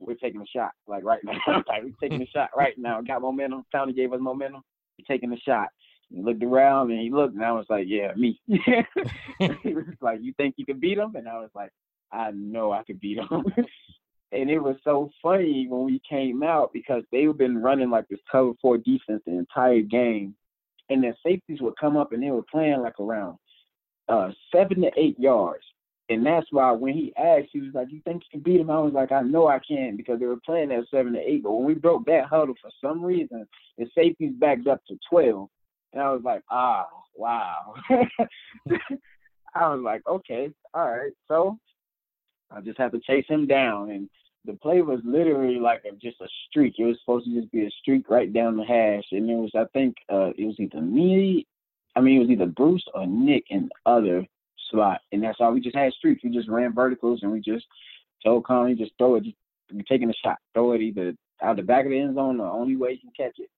S3: we're taking a shot, like right now. like we're taking a shot right now. Got momentum. Clowney gave us momentum. We're taking a shot. He looked around and he looked, and I was like, "Yeah, me." he was like, "You think you can beat him?" And I was like, "I know I could beat him." and it was so funny when we came out because they've been running like this cover four defense the entire game, and their safeties would come up and they were playing like around uh, seven to eight yards. And that's why when he asked, he was like, "You think you can beat him?" I was like, "I know I can," because they were playing at seven to eight. But when we broke that huddle, for some reason, the safeties backed up to twelve, and I was like, "Ah, wow." I was like, "Okay, all right." So I just have to chase him down, and the play was literally like a, just a streak. It was supposed to just be a streak right down the hash, and it was, I think, uh, it was either me, I mean, it was either Bruce or Nick and other slot, and that's all. We just had streaks. We just ran verticals, and we just told Connor just throw it. Be taking a shot, throw it either out the back of the end zone. The only way you can catch it,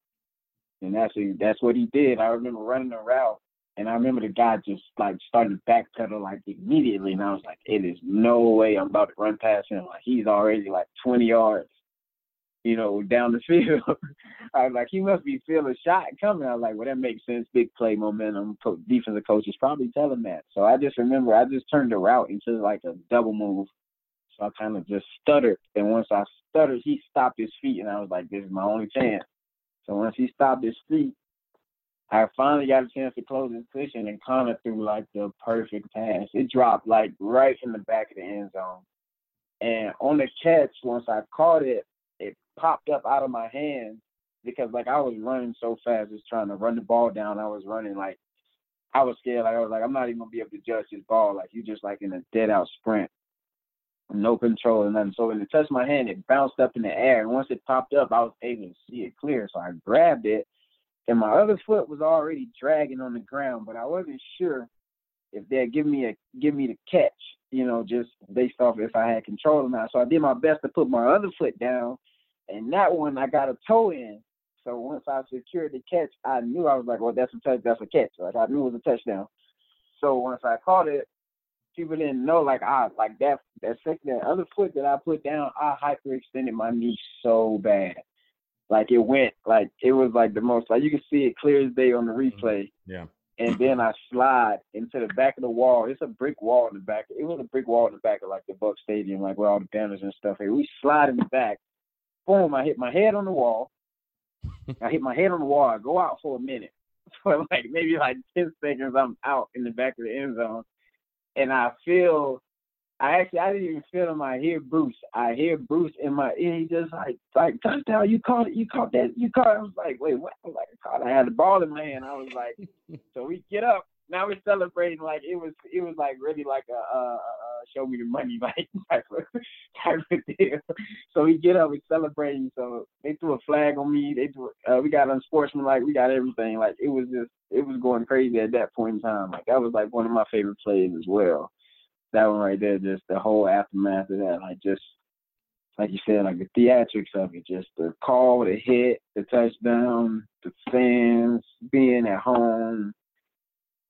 S3: and that's that's what he did. I remember running a route, and I remember the guy just like started backpedal like immediately, and I was like, "It is no way I'm about to run past him. Like he's already like 20 yards." You know, down the field. I was like, he must be feeling shot coming. I was like, well, that makes sense. Big play momentum. Defensive coach is probably telling that. So I just remember I just turned the route into like a double move. So I kind of just stuttered. And once I stuttered, he stopped his feet, and I was like, this is my only chance. So once he stopped his feet, I finally got a chance to close his cushion and Connor threw like the perfect pass. It dropped like right in the back of the end zone. And on the catch, once I caught it, it popped up out of my hand because like I was running so fast, just trying to run the ball down. I was running like I was scared. Like I was like, I'm not even gonna be able to judge this ball. Like you just like in a dead out sprint, no control and nothing. So when it touched my hand, it bounced up in the air, and once it popped up, I was able to see it clear. So I grabbed it, and my other foot was already dragging on the ground, but I wasn't sure if they'd give me a give me the catch, you know, just based off if I had control or not. So I did my best to put my other foot down, and that one I got a toe in. So once I secured the catch, I knew I was like, well, that's a touch, that's a catch. Like I knew it was a touchdown. So once I caught it, people didn't know like I like that that second that other foot that I put down, I hyperextended my knee so bad. Like it went like it was like the most like you can see it clear as day on the
S1: Mm-hmm.
S3: replay.
S1: Yeah.
S3: And then I slide into the back of the wall. It's a brick wall in the back. It was a brick wall in the back of like the Buck Stadium, like where all the banners and stuff. Hey, we slide in the back. Boom! I hit my head on the wall. I hit my head on the wall. I go out for a minute, for like maybe like ten seconds. I'm out in the back of the end zone, and I feel. I actually I didn't even feel him. I hear Bruce. I hear Bruce in my ear. He just like like touchdown. You caught it. You caught that. You caught. It. I was like, wait, what? I was like, I caught. it. I had the ball in my hand. I was like, so we get up. Now we're celebrating like it was. It was like really like a, uh, uh, show me the money like type of type of deal. So we get up. We're celebrating. So they threw a flag on me. They threw. Uh, we got unsportsmanlike. We got everything. Like it was just. It was going crazy at that point in time. Like that was like one of my favorite plays as well that one right there, just the whole aftermath of that, like just like you said, like the theatrics of it, just the call, the hit, the touchdown, the fans being at home,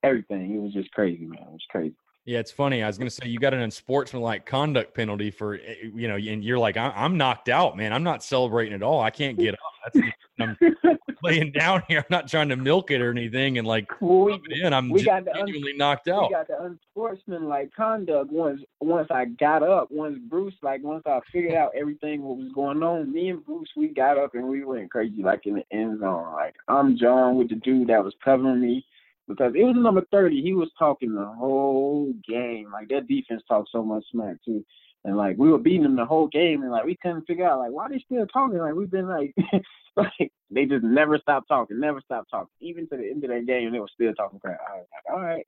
S3: everything. It was just crazy, man. It was crazy.
S1: Yeah, it's funny. I was going to say you got an unsportsmanlike conduct penalty for eh, you know, and you're like, I'm knocked out, man. I'm not celebrating at all. I can't get up. That's I'm laying down here. I'm not trying to milk it or anything, and like
S3: we,
S1: in, I'm
S3: we got the
S1: genuinely knocked
S3: we got the unsportsmanlike conduct once once I got up. Once Bruce, like once I figured out everything what was going on, me and Bruce, we got up and we went crazy, like in the end zone. Like I'm John with the dude that was covering me because it was number 30. He was talking the whole game. Like that defense talked so much smack too. And like we were beating them the whole game, and like we couldn't figure out like why they still talking. Like we've been like, like they just never stopped talking, never stopped talking. Even to the end of that game, they were still talking crap. I was like, all right,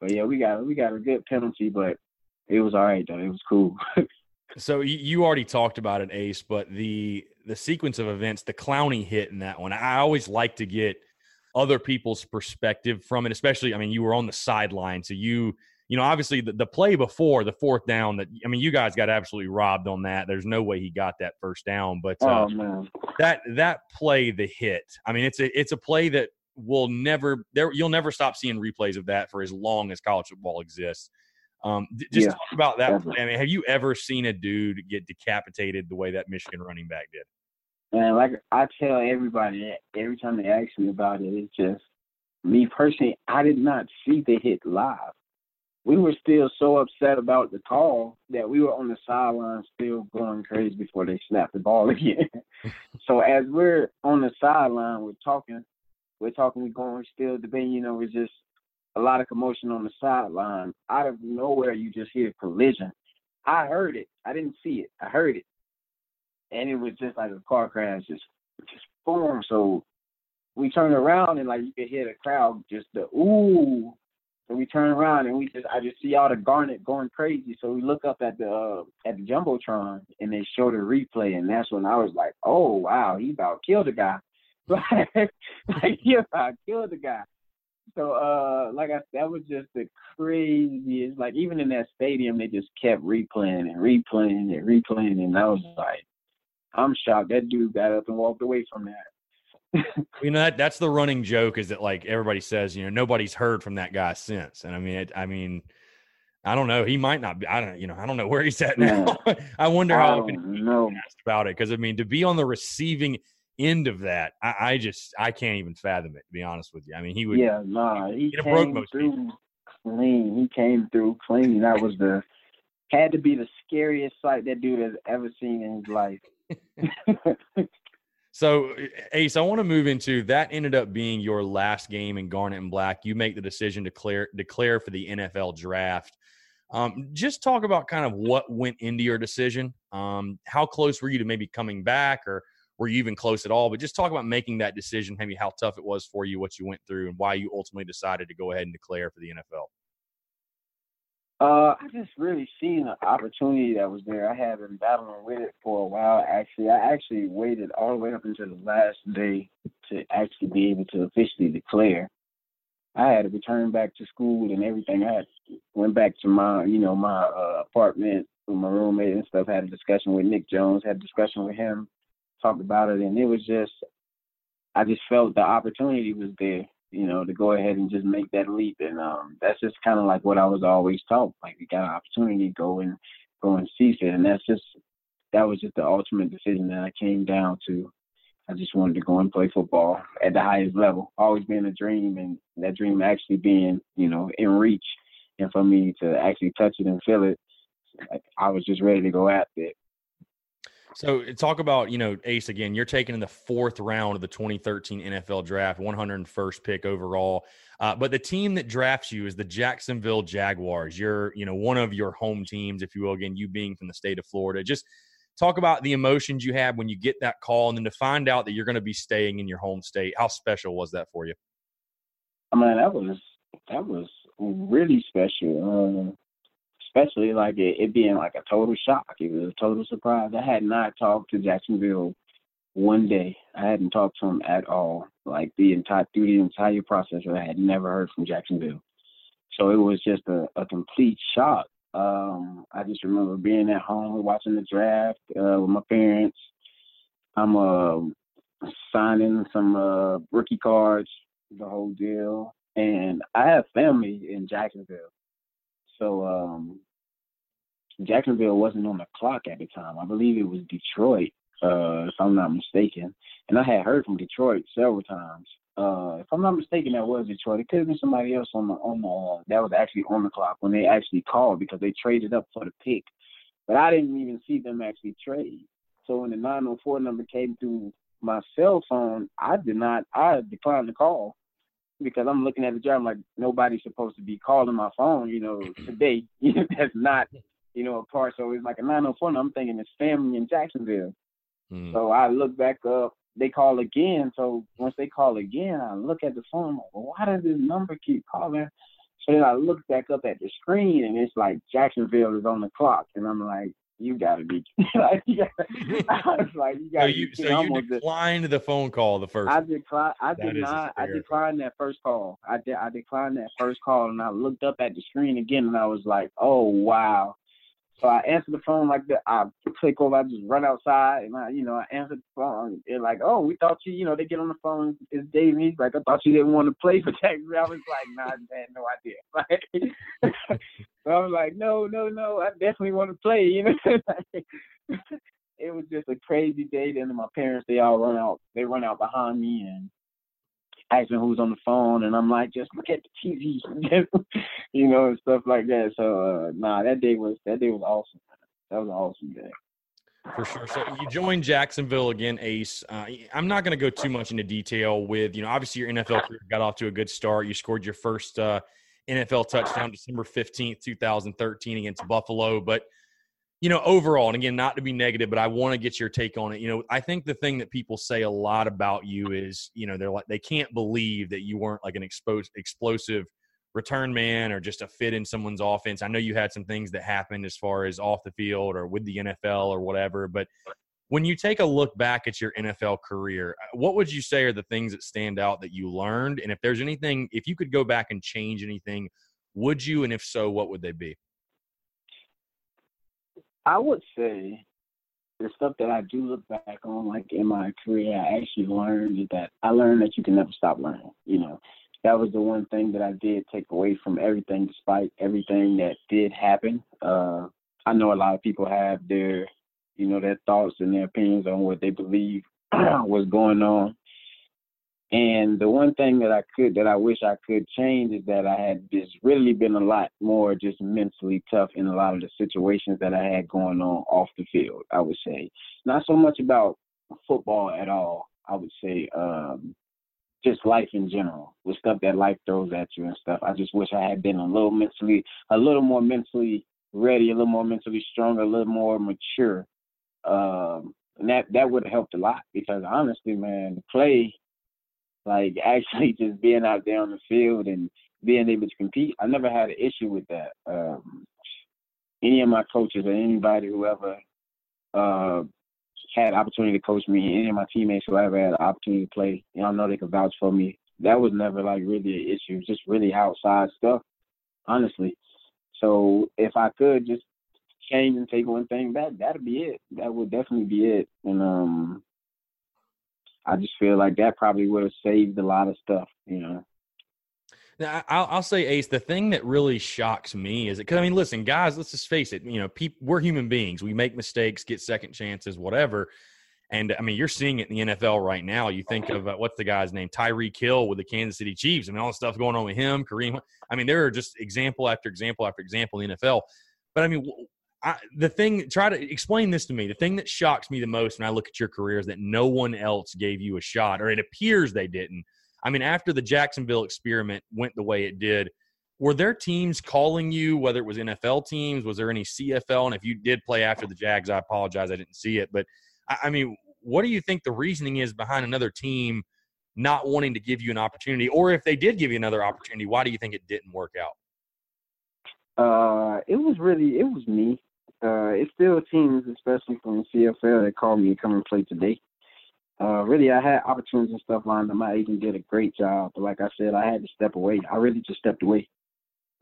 S3: but yeah, we got we got a good penalty, but it was all right though. It was cool.
S1: So you, already talked about it, Ace, but the the sequence of events, the Clowney hit in that one, I always like to get other people's perspective from it. Especially, I mean, you were on the sideline, so you you know obviously the, the play before the fourth down that I mean you guys got absolutely robbed on that. There's no way he got that first down, but uh,
S3: oh man,
S1: that that play, the hit. I mean, it's a it's a play that will never there. You'll never stop seeing replays of that for as long as college football exists. Um, d- just
S3: Yeah,
S1: talk about that.
S3: definitely.
S1: I mean, have you ever seen a dude get decapitated the way that Michigan running back did?
S3: Man, like I tell everybody that every time they ask me about it, it's just me personally. I did not see the hit live. We were still so upset about the call that we were on the sideline still going crazy before they snapped the ball again. so as we're on the sideline, we're talking, we're talking, we're going, still debating. You know, it's just a lot of commotion on the sideline. Out of nowhere, you just hear collision. I heard it. I didn't see it. I heard it, and it was just like a car crash, just just boom. So we turned around and like you could hear the crowd just the ooh. So we turn around and we just I just see all the garnet going crazy. So we look up at the uh, at the jumbotron and they show the replay, and that's when I was like, oh wow, he about killed the guy. like he about killed the guy. So uh like I said, that was just the craziest like even in that stadium they just kept replaying and replaying and replaying and I was like I'm shocked that dude got up and walked away from that.
S1: You know that that's the running joke is that like everybody says you know nobody's heard from that guy since, and I mean it, I mean I don't know. He might not be. I don't. You know. I don't know where he's at now. I wonder how often
S3: know.
S1: asked about it because I mean to be on the receiving end of that, I, I, just I can't even fathom it. To be honest with you, I mean he would.
S3: Yeah, nah, he came through people. clean. He came through clean. That was the had to be the scariest sight that dude has ever seen in his life.
S1: so, Ace, I want to move into that. Ended up being your last game in Garnet and Black. You make the decision to declare declare for the NFL draft. Um, just talk about kind of what went into your decision. Um, how close were you to maybe coming back, or were you even close at all? But just talk about making that decision, maybe how tough it was for you, what you went through, and why you ultimately decided to go ahead and declare for the NFL.
S3: Uh, I just really seen an opportunity that was there. I had been battling with it for a while. Actually, I actually waited all the way up until the last day to actually be able to officially declare. I had to return back to school and everything. I had, went back to my, you know, my uh, apartment with my roommate and stuff. Had a discussion with Nick Jones. Had a discussion with him. Talked about it, and it was just, I just felt the opportunity was there you know, to go ahead and just make that leap. And um, that's just kind of like what I was always taught. Like you got an opportunity, go and go and seize it. And that's just that was just the ultimate decision that I came down to. I just wanted to go and play football at the highest level. Always been a dream, and that dream actually being, you know, in reach, and for me to actually touch it and feel it, like I was just ready to go after it.
S1: So talk about, you know, Ace again, you're taking in the fourth round of the 2013 NFL draft, 101st pick overall. Uh, but the team that drafts you is the Jacksonville Jaguars. You're, you know, one of your home teams, if you will, again, you being from the state of Florida. Just talk about the emotions you have when you get that call and then to find out that you're going to be staying in your home state. How special was that for you?
S3: I mean, that was, that was really special. Um, especially like it, it being like a total shock. It was a total surprise. I had not talked to Jacksonville one day. I hadn't talked to him at all. Like the entire through the entire process, I had never heard from Jacksonville. So it was just a, a complete shock. Um, I just remember being at home watching the draft uh, with my parents. I'm uh, signing some uh, rookie cards, the whole deal. And I have family in Jacksonville. So um, Jacksonville wasn't on the clock at the time. I believe it was Detroit, uh, if I'm not mistaken. And I had heard from Detroit several times. Uh, if I'm not mistaken, that was Detroit. It could have been somebody else on the on the uh, that was actually on the clock when they actually called because they traded up for the pick. But I didn't even see them actually trade. So when the 904 number came through my cell phone, I did not. I declined the call because I'm looking at the job like nobody's supposed to be calling my phone, you know, today. That's not, you know, a part. So it's like a 904. I'm thinking it's family in Jacksonville. Mm. So I look back up. They call again. So once they call again, I look at the phone. Like, well, why does this number keep calling? So then I look back up at the screen, and it's like Jacksonville is on the clock, and I'm like, you gotta be like, you gotta, I was like, you gotta.
S1: So you, so you declined the phone call the first.
S3: I declined. I did not. I declined that first call. I did. I declined that first call, and I looked up at the screen again, and I was like, oh wow. So I answered the phone like that. I click over, I just run outside, and I, you know, I answered the phone. They're like, "Oh, we thought you, you know." They get on the phone. It's Dave. He's like, "I thought you didn't want to play for Texas." I was like, "Nah, I had no idea." Like, so I was like, "No, no, no. I definitely want to play." You know, it was just a crazy day. Then my parents, they all run out. They run out behind me, and asking who's on the phone, and I'm like, just look at the TV, you know, and stuff like that. So, uh, nah, that day was that day was awesome. That was an awesome day.
S1: For sure. So you joined Jacksonville again, Ace. Uh, I'm not going to go too much into detail with, you know, obviously your NFL career got off to a good start. You scored your first uh, NFL touchdown December 15th, 2013 against Buffalo. But you know, overall, and again, not to be negative, but I want to get your take on it. You know, I think the thing that people say a lot about you is, you know, they're like they can't believe that you weren't like an exposed explosive return man or just a fit in someone's offense. I know you had some things that happened as far as off the field or with the NFL or whatever, but when you take a look back at your NFL career, uh, what would you say are the things that stand out that you learned? And if there's anything, if you could go back and change anything, would you? And if so, what would they be?
S3: I would say the stuff that I do look back on, like in my career, I actually learned that I learned that you can never stop learning. You know, that was the one thing that I did take away from everything, despite everything that did happen. Uh, I know a lot of people have their, you know, their thoughts and their opinions on what they believe was going on. And the one thing that I could, that I wish I could change is that I had just really been a lot more just mentally tough in a lot of the situations that I had going on off the field, I would say. Not so much about football at all, I would say. Um, just life in general, with stuff that life throws at you and stuff. I just wish I had been a little mentally, a little more mentally ready, a little more mentally strong, a little more mature. Um, and that that would have helped a lot because honestly, man, play, like actually just being out there on the field and being able to compete, I never had an issue with that. Um, any of my coaches or anybody who ever uh, had opportunity to coach me, any of my teammates who ever had the opportunity to play, you know, I know they could vouch for me. That was never like really an issue, just really outside stuff, honestly. So if I could just change and take one thing back, that'd be it. That would definitely be it. And um I just feel like that probably would have saved a lot of stuff, you know.
S1: Now, I'll, I'll say, Ace, the thing that really shocks me is it, because I mean, listen, guys, let's just face it. You know, people, we're human beings. We make mistakes, get second chances, whatever. And I mean, you're seeing it in the NFL right now. You think of uh, what's the guy's name, Tyreek Hill with the Kansas City Chiefs. I mean, all the stuff going on with him, Kareem. I mean, there are just example after example after example in the NFL. But I mean, I, the thing, try to explain this to me. The thing that shocks me the most when I look at your career is that no one else gave you a shot, or it appears they didn't. I mean, after the Jacksonville experiment went the way it did, were there teams calling you, whether it was NFL teams? Was there any CFL? And if you did play after the Jags, I apologize, I didn't see it. But I, I mean, what do you think the reasoning is behind another team not wanting to give you an opportunity? Or if they did give you another opportunity, why do you think it didn't work out?
S3: Uh, it was really, it was me. Uh, it's still teams, especially from the CFL, that called me to come and play today uh, really, I had opportunities and stuff lined up. My agent did a great job, but like I said, I had to step away. I really just stepped away.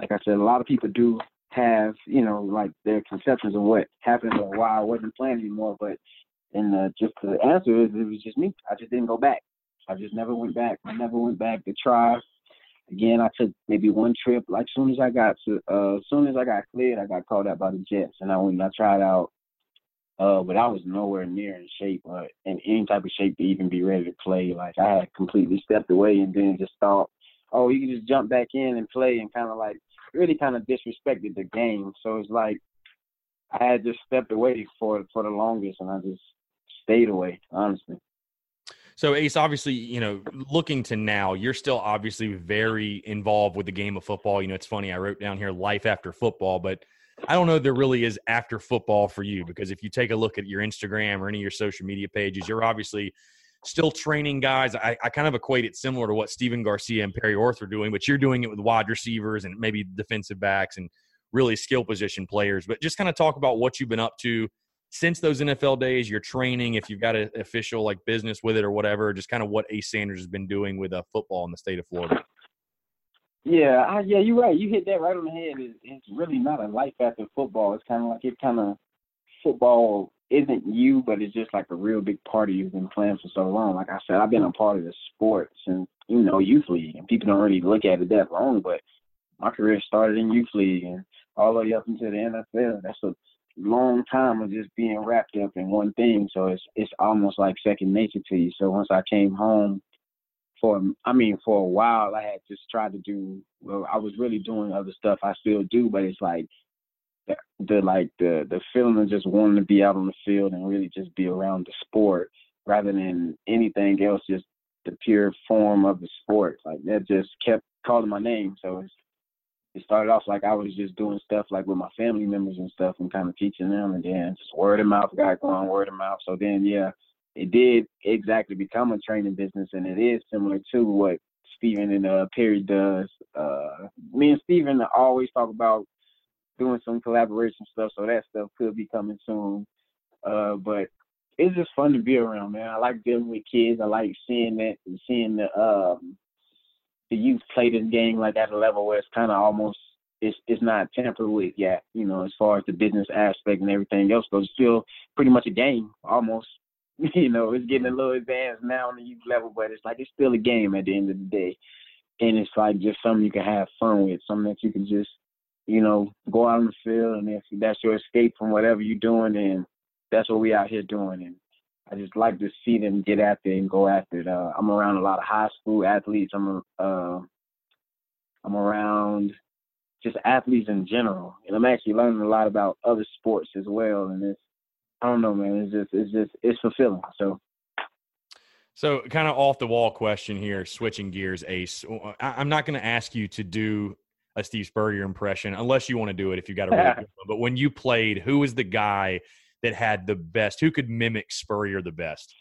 S3: Like I said, a lot of people do have, you know, like their conceptions of what happened or why I wasn't playing anymore. But and uh, just the answer is, it was just me. I just didn't go back. I just never went back. I never went back to try. Again, I took maybe one trip. Like soon as I got to, uh, soon as I got cleared, I got called out by the Jets, and I went and I tried out uh, but I was nowhere near in shape or in any type of shape to even be ready to play. Like I had completely stepped away and then just thought, oh, you can just jump back in and play and kind of like really kind of disrespected the game. So it's like I had just stepped away for for the longest and I just stayed away, honestly.
S1: So Ace, obviously, you know, looking to now, you're still obviously very involved with the game of football. You know, it's funny. I wrote down here life after football, but I don't know there really is after football for you because if you take a look at your Instagram or any of your social media pages, you're obviously still training guys. I, I kind of equate it similar to what Stephen Garcia and Perry Orth are doing, but you're doing it with wide receivers and maybe defensive backs and really skill position players. But just kind of talk about what you've been up to since those NFL days, your training, if you've got an official like business with it or whatever, just kind of what Ace Sanders has been doing with uh, football in the state of Florida.
S3: Yeah, I, yeah, you're right. You hit that right on the head. It's, it's really not a life after football. It's kind of like it kind of football isn't you, but it's just like a real big part of you've been playing for so long. Like I said, I've been a part of the sport since you know youth league, and people don't really look at it that long. But my career started in youth league, and all the way up into the NFL. That's a long time of just being wrapped up in one thing. So it's it's almost like second nature to you. So once I came home for I mean for a while I had just tried to do well I was really doing other stuff I still do but it's like the, the like the the feeling of just wanting to be out on the field and really just be around the sport rather than anything else just the pure form of the sport like that just kept calling my name so it's it started off like I was just doing stuff like with my family members and stuff and kind of teaching them and then just word of mouth got going word of mouth so then yeah it did exactly become a training business, and it is similar to what Stephen and uh, Perry does. Uh, me and Stephen always talk about doing some collaboration stuff, so that stuff could be coming soon. Uh, but it's just fun to be around, man. I like dealing with kids. I like seeing that, seeing the um, the youth play this game like at a level where it's kind of almost it's it's not tampered with yet. You know, as far as the business aspect and everything else goes, it's still pretty much a game almost. you know, it's getting a little advanced now on the youth level, but it's like it's still a game at the end of the day. and it's like just something you can have fun with, something that you can just, you know, go out on the field, and if that's your escape from whatever you're doing, and that's what we out here doing, and I just like to see them get after it and go after it. Uh, I'm around a lot of high school athletes. I'm uh, I'm around just athletes in general, and I'm actually learning a lot about other sports as well. And it's I don't know, man. It's just it's just it's fulfilling. So.
S1: So, kind of off the wall question here, switching gears, Ace. I, am not going to ask you to do a Steve Spurrier impression unless you want to do it if you got a really good one. But when you played, who was the guy that had the best? Who could mimic Spurrier the best?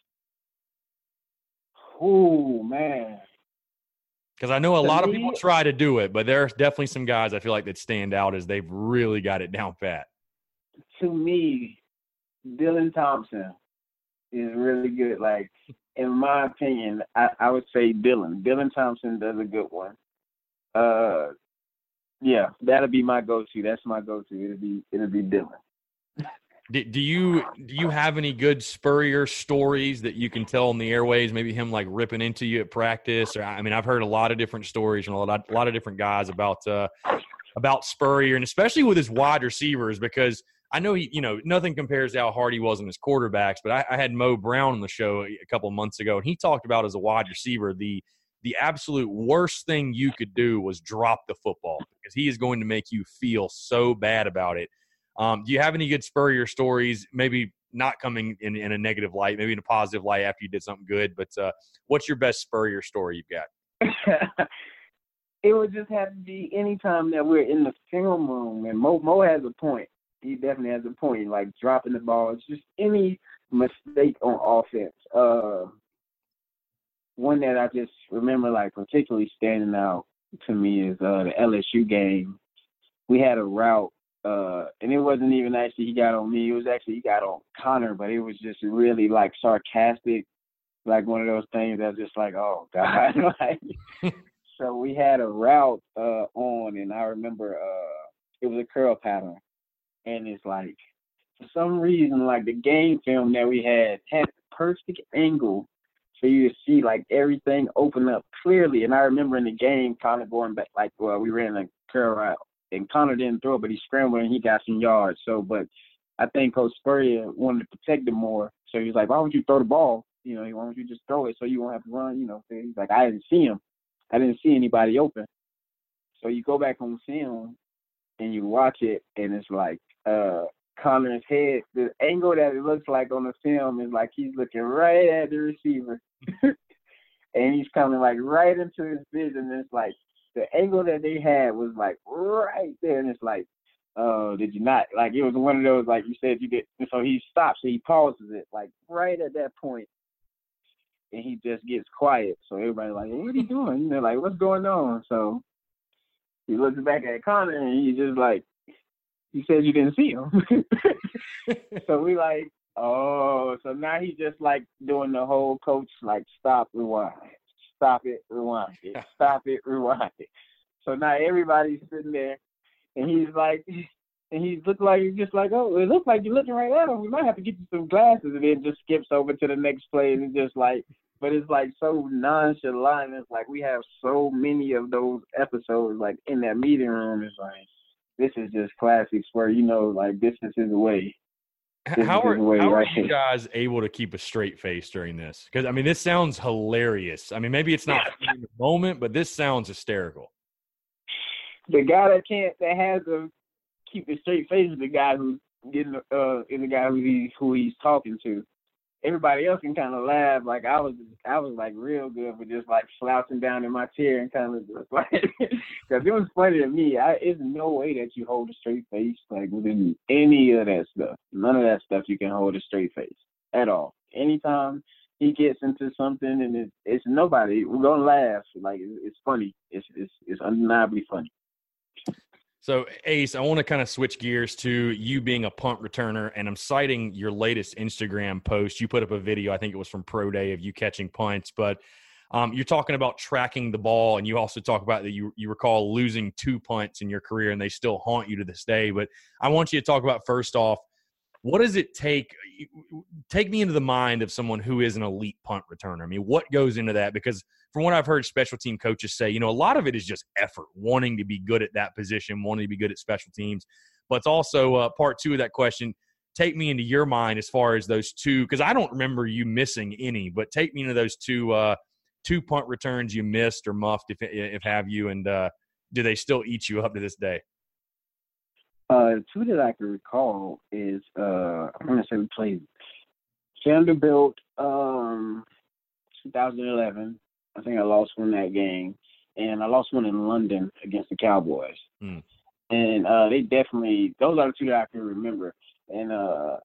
S3: Oh man.
S1: Because I know a to lot me, of people try to do it, but there's definitely some guys I feel like that stand out as they've really got it down pat.
S3: To me, Dylan Thompson is really good. Like, in my opinion, I, I would say Dylan. Dylan Thompson does a good one. Uh, yeah, that'll be my go-to. That's my go-to. It'll be it'll be Dylan.
S1: Do, do you do you have any good Spurrier stories that you can tell on the airways? Maybe him like ripping into you at practice, or I mean, I've heard a lot of different stories from a lot, a lot of different guys about uh, about Spurrier, and especially with his wide receivers, because I know he, you know, nothing compares to how hard he was in his quarterbacks. But I, I had Mo Brown on the show a couple of months ago, and he talked about as a wide receiver the the absolute worst thing you could do was drop the football because he is going to make you feel so bad about it. Um, do you have any good Spurrier stories? Maybe not coming in, in a negative light, maybe in a positive light after you did something good. But uh, what's your best Spurrier story you've got?
S3: it would just have to be anytime that we're in the film room, and Mo Mo has a point. He definitely has a point, like dropping the ball. It's just any mistake on offense. Uh, one that I just remember, like particularly standing out to me, is uh, the LSU game. We had a route uh, and it wasn't even actually he got on me. It was actually he got on Connor, but it was just really like sarcastic, like one of those things that's just like, oh god. like, so we had a route uh, on, and I remember uh, it was a curl pattern, and it's like for some reason like the game film that we had had the perfect angle for you to see like everything open up clearly. And I remember in the game, kind of going back, like, well, we ran a curl route and Connor didn't throw, it, but he scrambled and he got some yards. So, but I think Coach Spurrier wanted to protect him more. So he's like, why don't you throw the ball? You know, why don't you just throw it so you won't have to run? You know, he's like, I didn't see him. I didn't see anybody open. So you go back on film and you watch it, and it's like uh Connor's head, the angle that it looks like on the film is like he's looking right at the receiver. and he's coming like right into his vision. And it's like the angle that they had was like right there, and it's like, uh, did you not? Like it was one of those like you said you did. And so he stops, he pauses it like right at that point, and he just gets quiet. So everybody's like, what are you doing? And they're like, what's going on? So he looks back at Connor, and he's just like, he said you didn't see him. so we like, oh, so now he's just like doing the whole coach like stop rewind stop it, rewind it, stop it, rewind it. So now everybody's sitting there, and he's like, and he's look like he's just like, oh, it looks like you're looking right at him. We might have to get you some glasses, and then just skips over to the next play, and just like, but it's like so nonchalant. It's like we have so many of those episodes, like in that meeting room. It's like this is just classics where you know, like this is his way
S1: how are, how are you guys able to keep a straight face during this? Because I mean, this sounds hilarious. I mean, maybe it's not yeah. in the moment, but this sounds hysterical.
S3: The guy that can't, that has to keep a straight face is the guy who's getting, uh, is the guy who he's who he's talking to everybody else can kind of laugh. Like I was, I was like real good for just like slouching down in my chair and kind of just like, because it was funny to me. I, it's no way that you hold a straight face like within any of that stuff. None of that stuff you can hold a straight face at all. Anytime he gets into something and it's, it's nobody, we're gonna laugh. Like it's funny. It's it's it's undeniably funny.
S1: So, Ace, I want to kind of switch gears to you being a punt returner, and I'm citing your latest Instagram post. You put up a video, I think it was from Pro Day, of you catching punts, but um, you're talking about tracking the ball, and you also talk about that you you recall losing two punts in your career, and they still haunt you to this day. But I want you to talk about first off what does it take? Take me into the mind of someone who is an elite punt returner. I mean, what goes into that? Because from what I've heard special team coaches say, you know, a lot of it is just effort, wanting to be good at that position, wanting to be good at special teams. But it's also uh, part two of that question. Take me into your mind as far as those two, because I don't remember you missing any. But take me into those two uh, two punt returns you missed or muffed, if if have you, and uh, do they still eat you up to this day?
S3: Uh, two that I can recall is uh, I'm gonna say we played Vanderbilt, um, 2011. I think I lost one that game, and I lost one in London against the Cowboys. Mm. And uh, they definitely those are the two that I can remember, and uh,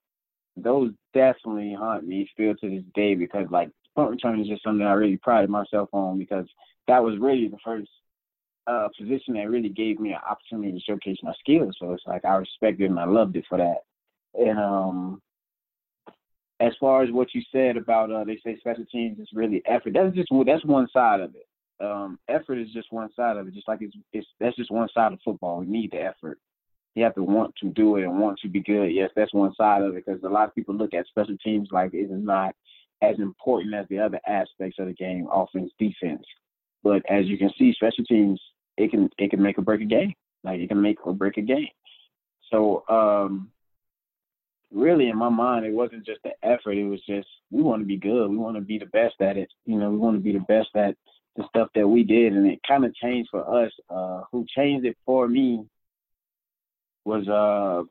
S3: those definitely haunt me still to this day because like punt return is just something I really prided myself on because that was really the first uh, position that really gave me an opportunity to showcase my skills. So it's like I respected and I loved it for that. And um, as far as what you said about uh, they say special teams is really effort. That's just that's one side of it. Um, effort is just one side of it. Just like it's, it's that's just one side of football. We need the effort. You have to want to do it and want to be good. Yes, that's one side of it because a lot of people look at special teams like it is not as important as the other aspects of the game, offense, defense. But as you can see, special teams it can it can make or break a game. Like it can make or break a game. So um, really, in my mind, it wasn't just the effort. It was just we want to be good. We want to be the best at it. You know, we want to be the best at the stuff that we did, and it kind of changed for us. Uh, who changed it for me was uh,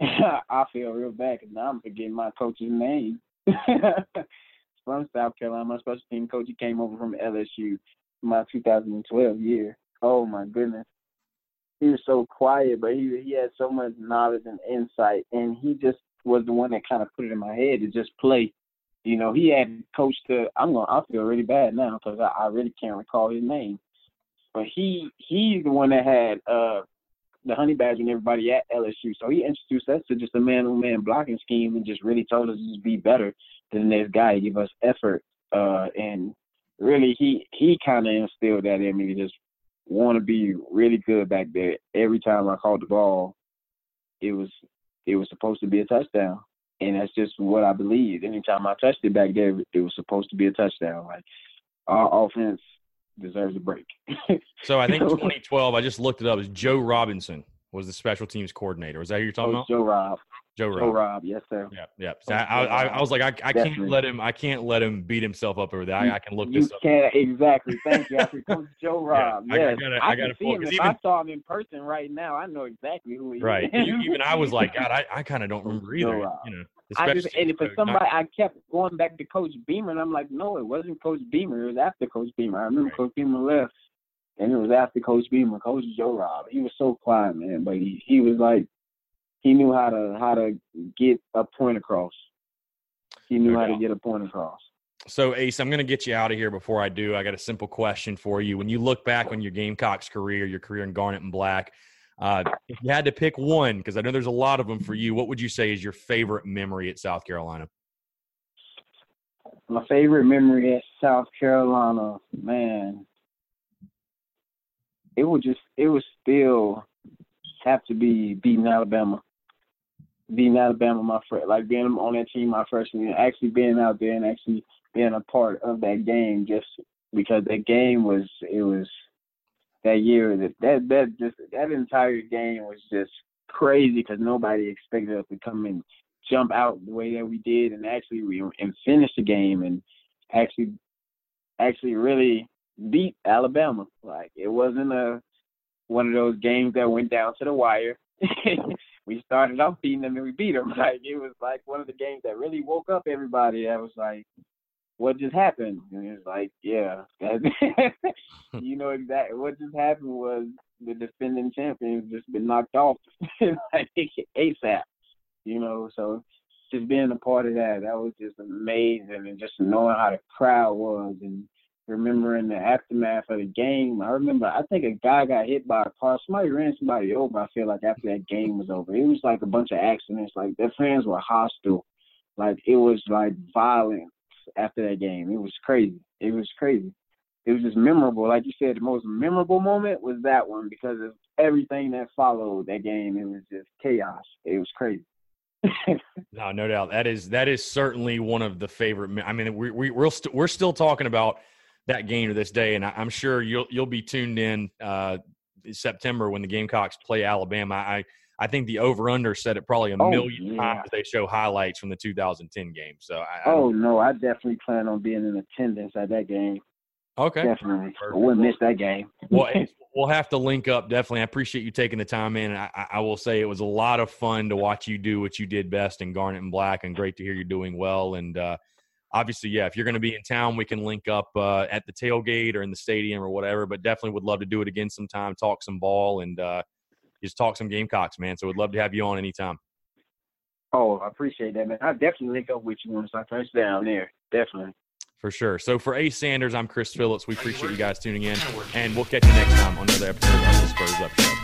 S3: I feel real bad because now I'm forgetting my coach's name. from South Carolina, my special team coach. He came over from LSU my 2012 year. Oh my goodness. He was so quiet, but he he had so much knowledge and insight, and he just was the one that kind of put it in my head to just play. You know, he had coached the. I'm gonna. I feel really bad now because I, I really can't recall his name, but he he's the one that had uh the honey badger and everybody at LSU. So he introduced us to just a man-on-man blocking scheme and just really told us to just be better than this guy, give us effort. Uh, and really, he he kind of instilled that in me to just want to be really good back there. Every time I caught the ball, it was it was supposed to be a touchdown, and that's just what I believed. Anytime I touched it back there, it was supposed to be a touchdown. Like our offense deserves a break.
S1: so I think 2012. I just looked it up. Is Joe Robinson was the special teams coordinator? Is that who you're talking oh, about?
S3: Joe Rob.
S1: Joe Rob.
S3: Joe Rob, yes sir.
S1: Yeah, yeah. So I, I, I, was like, I, I can't let him. I can't let him beat himself up over that. I, I can look
S3: you
S1: this up.
S3: can't exactly. Thank you. After Coach Joe Rob.
S1: Yeah,
S3: yes.
S1: I, gotta, I, I gotta
S3: see him. If even, I saw him in person right now, I know exactly who he
S1: right.
S3: is.
S1: Right. even I was like, God, I, I kind of don't remember either. You know.
S3: I just and for somebody, I kept going back to Coach Beamer, and I'm like, no, it wasn't Coach Beamer. It was after Coach Beamer. I remember right. Coach Beamer left, and it was after Coach Beamer, Coach Joe Rob. He was so quiet, man, but he he was like he knew how to how to get a point across. He knew how to get a point across.
S1: So Ace, I'm going to get you out of here before I do. I got a simple question for you. When you look back on your Gamecocks career, your career in Garnet and Black, uh, if you had to pick one, because I know there's a lot of them for you, what would you say is your favorite memory at South Carolina?
S3: My favorite memory at South Carolina, man, it would just it would still have to be beating Alabama being Alabama my friend, like being on that team my freshman year, actually being out there and actually being a part of that game, just because that game was it was that year that that that just that entire game was just crazy because nobody expected us to come and jump out the way that we did and actually we and finish the game and actually actually really beat Alabama. Like it wasn't a one of those games that went down to the wire. we started off beating them and we beat them. Like it was like one of the games that really woke up everybody. I was like, what just happened? And it was like, yeah, you know exactly what just happened was the defending champions just been knocked off like ASAP. You know, so just being a part of that, that was just amazing, and just knowing how the crowd was and remembering the aftermath of the game. I remember I think a guy got hit by a car. Somebody ran somebody over, I feel like after that game was over. It was like a bunch of accidents. Like their fans were hostile. Like it was like violence after that game. It was crazy. It was crazy. It was just memorable. Like you said, the most memorable moment was that one because of everything that followed that game. It was just chaos. It was crazy.
S1: no, no doubt. That is that is certainly one of the favorite. I mean, we, we we're st- we're still talking about that game to this day, and I, am sure you'll you'll be tuned in uh, September when the Gamecocks play Alabama. I I think the over under said it probably a oh, million yeah. times. They show highlights from the 2010 game. So I,
S3: oh I no, I definitely plan on being in attendance at that game.
S1: Okay,
S3: definitely. Perfect. I wouldn't miss that game.
S1: well, we'll have to link up. Definitely, I appreciate you taking the time in. I, I, will say it was a lot of fun to watch you do what you did best in Garnet and Black, and great to hear you're doing well. And uh, obviously, yeah, if you're going to be in town, we can link up uh, at the tailgate or in the stadium or whatever. But definitely would love to do it again sometime. Talk some ball and uh, just talk some Gamecocks, man. So we'd love to have you on anytime.
S3: Oh, I appreciate that, man. I definitely link up with you once I touch down there. Definitely.
S1: For sure. So for Ace Sanders, I'm Chris Phillips. We appreciate you guys tuning in, and we'll catch you next time on another episode of the Spurs Up Show.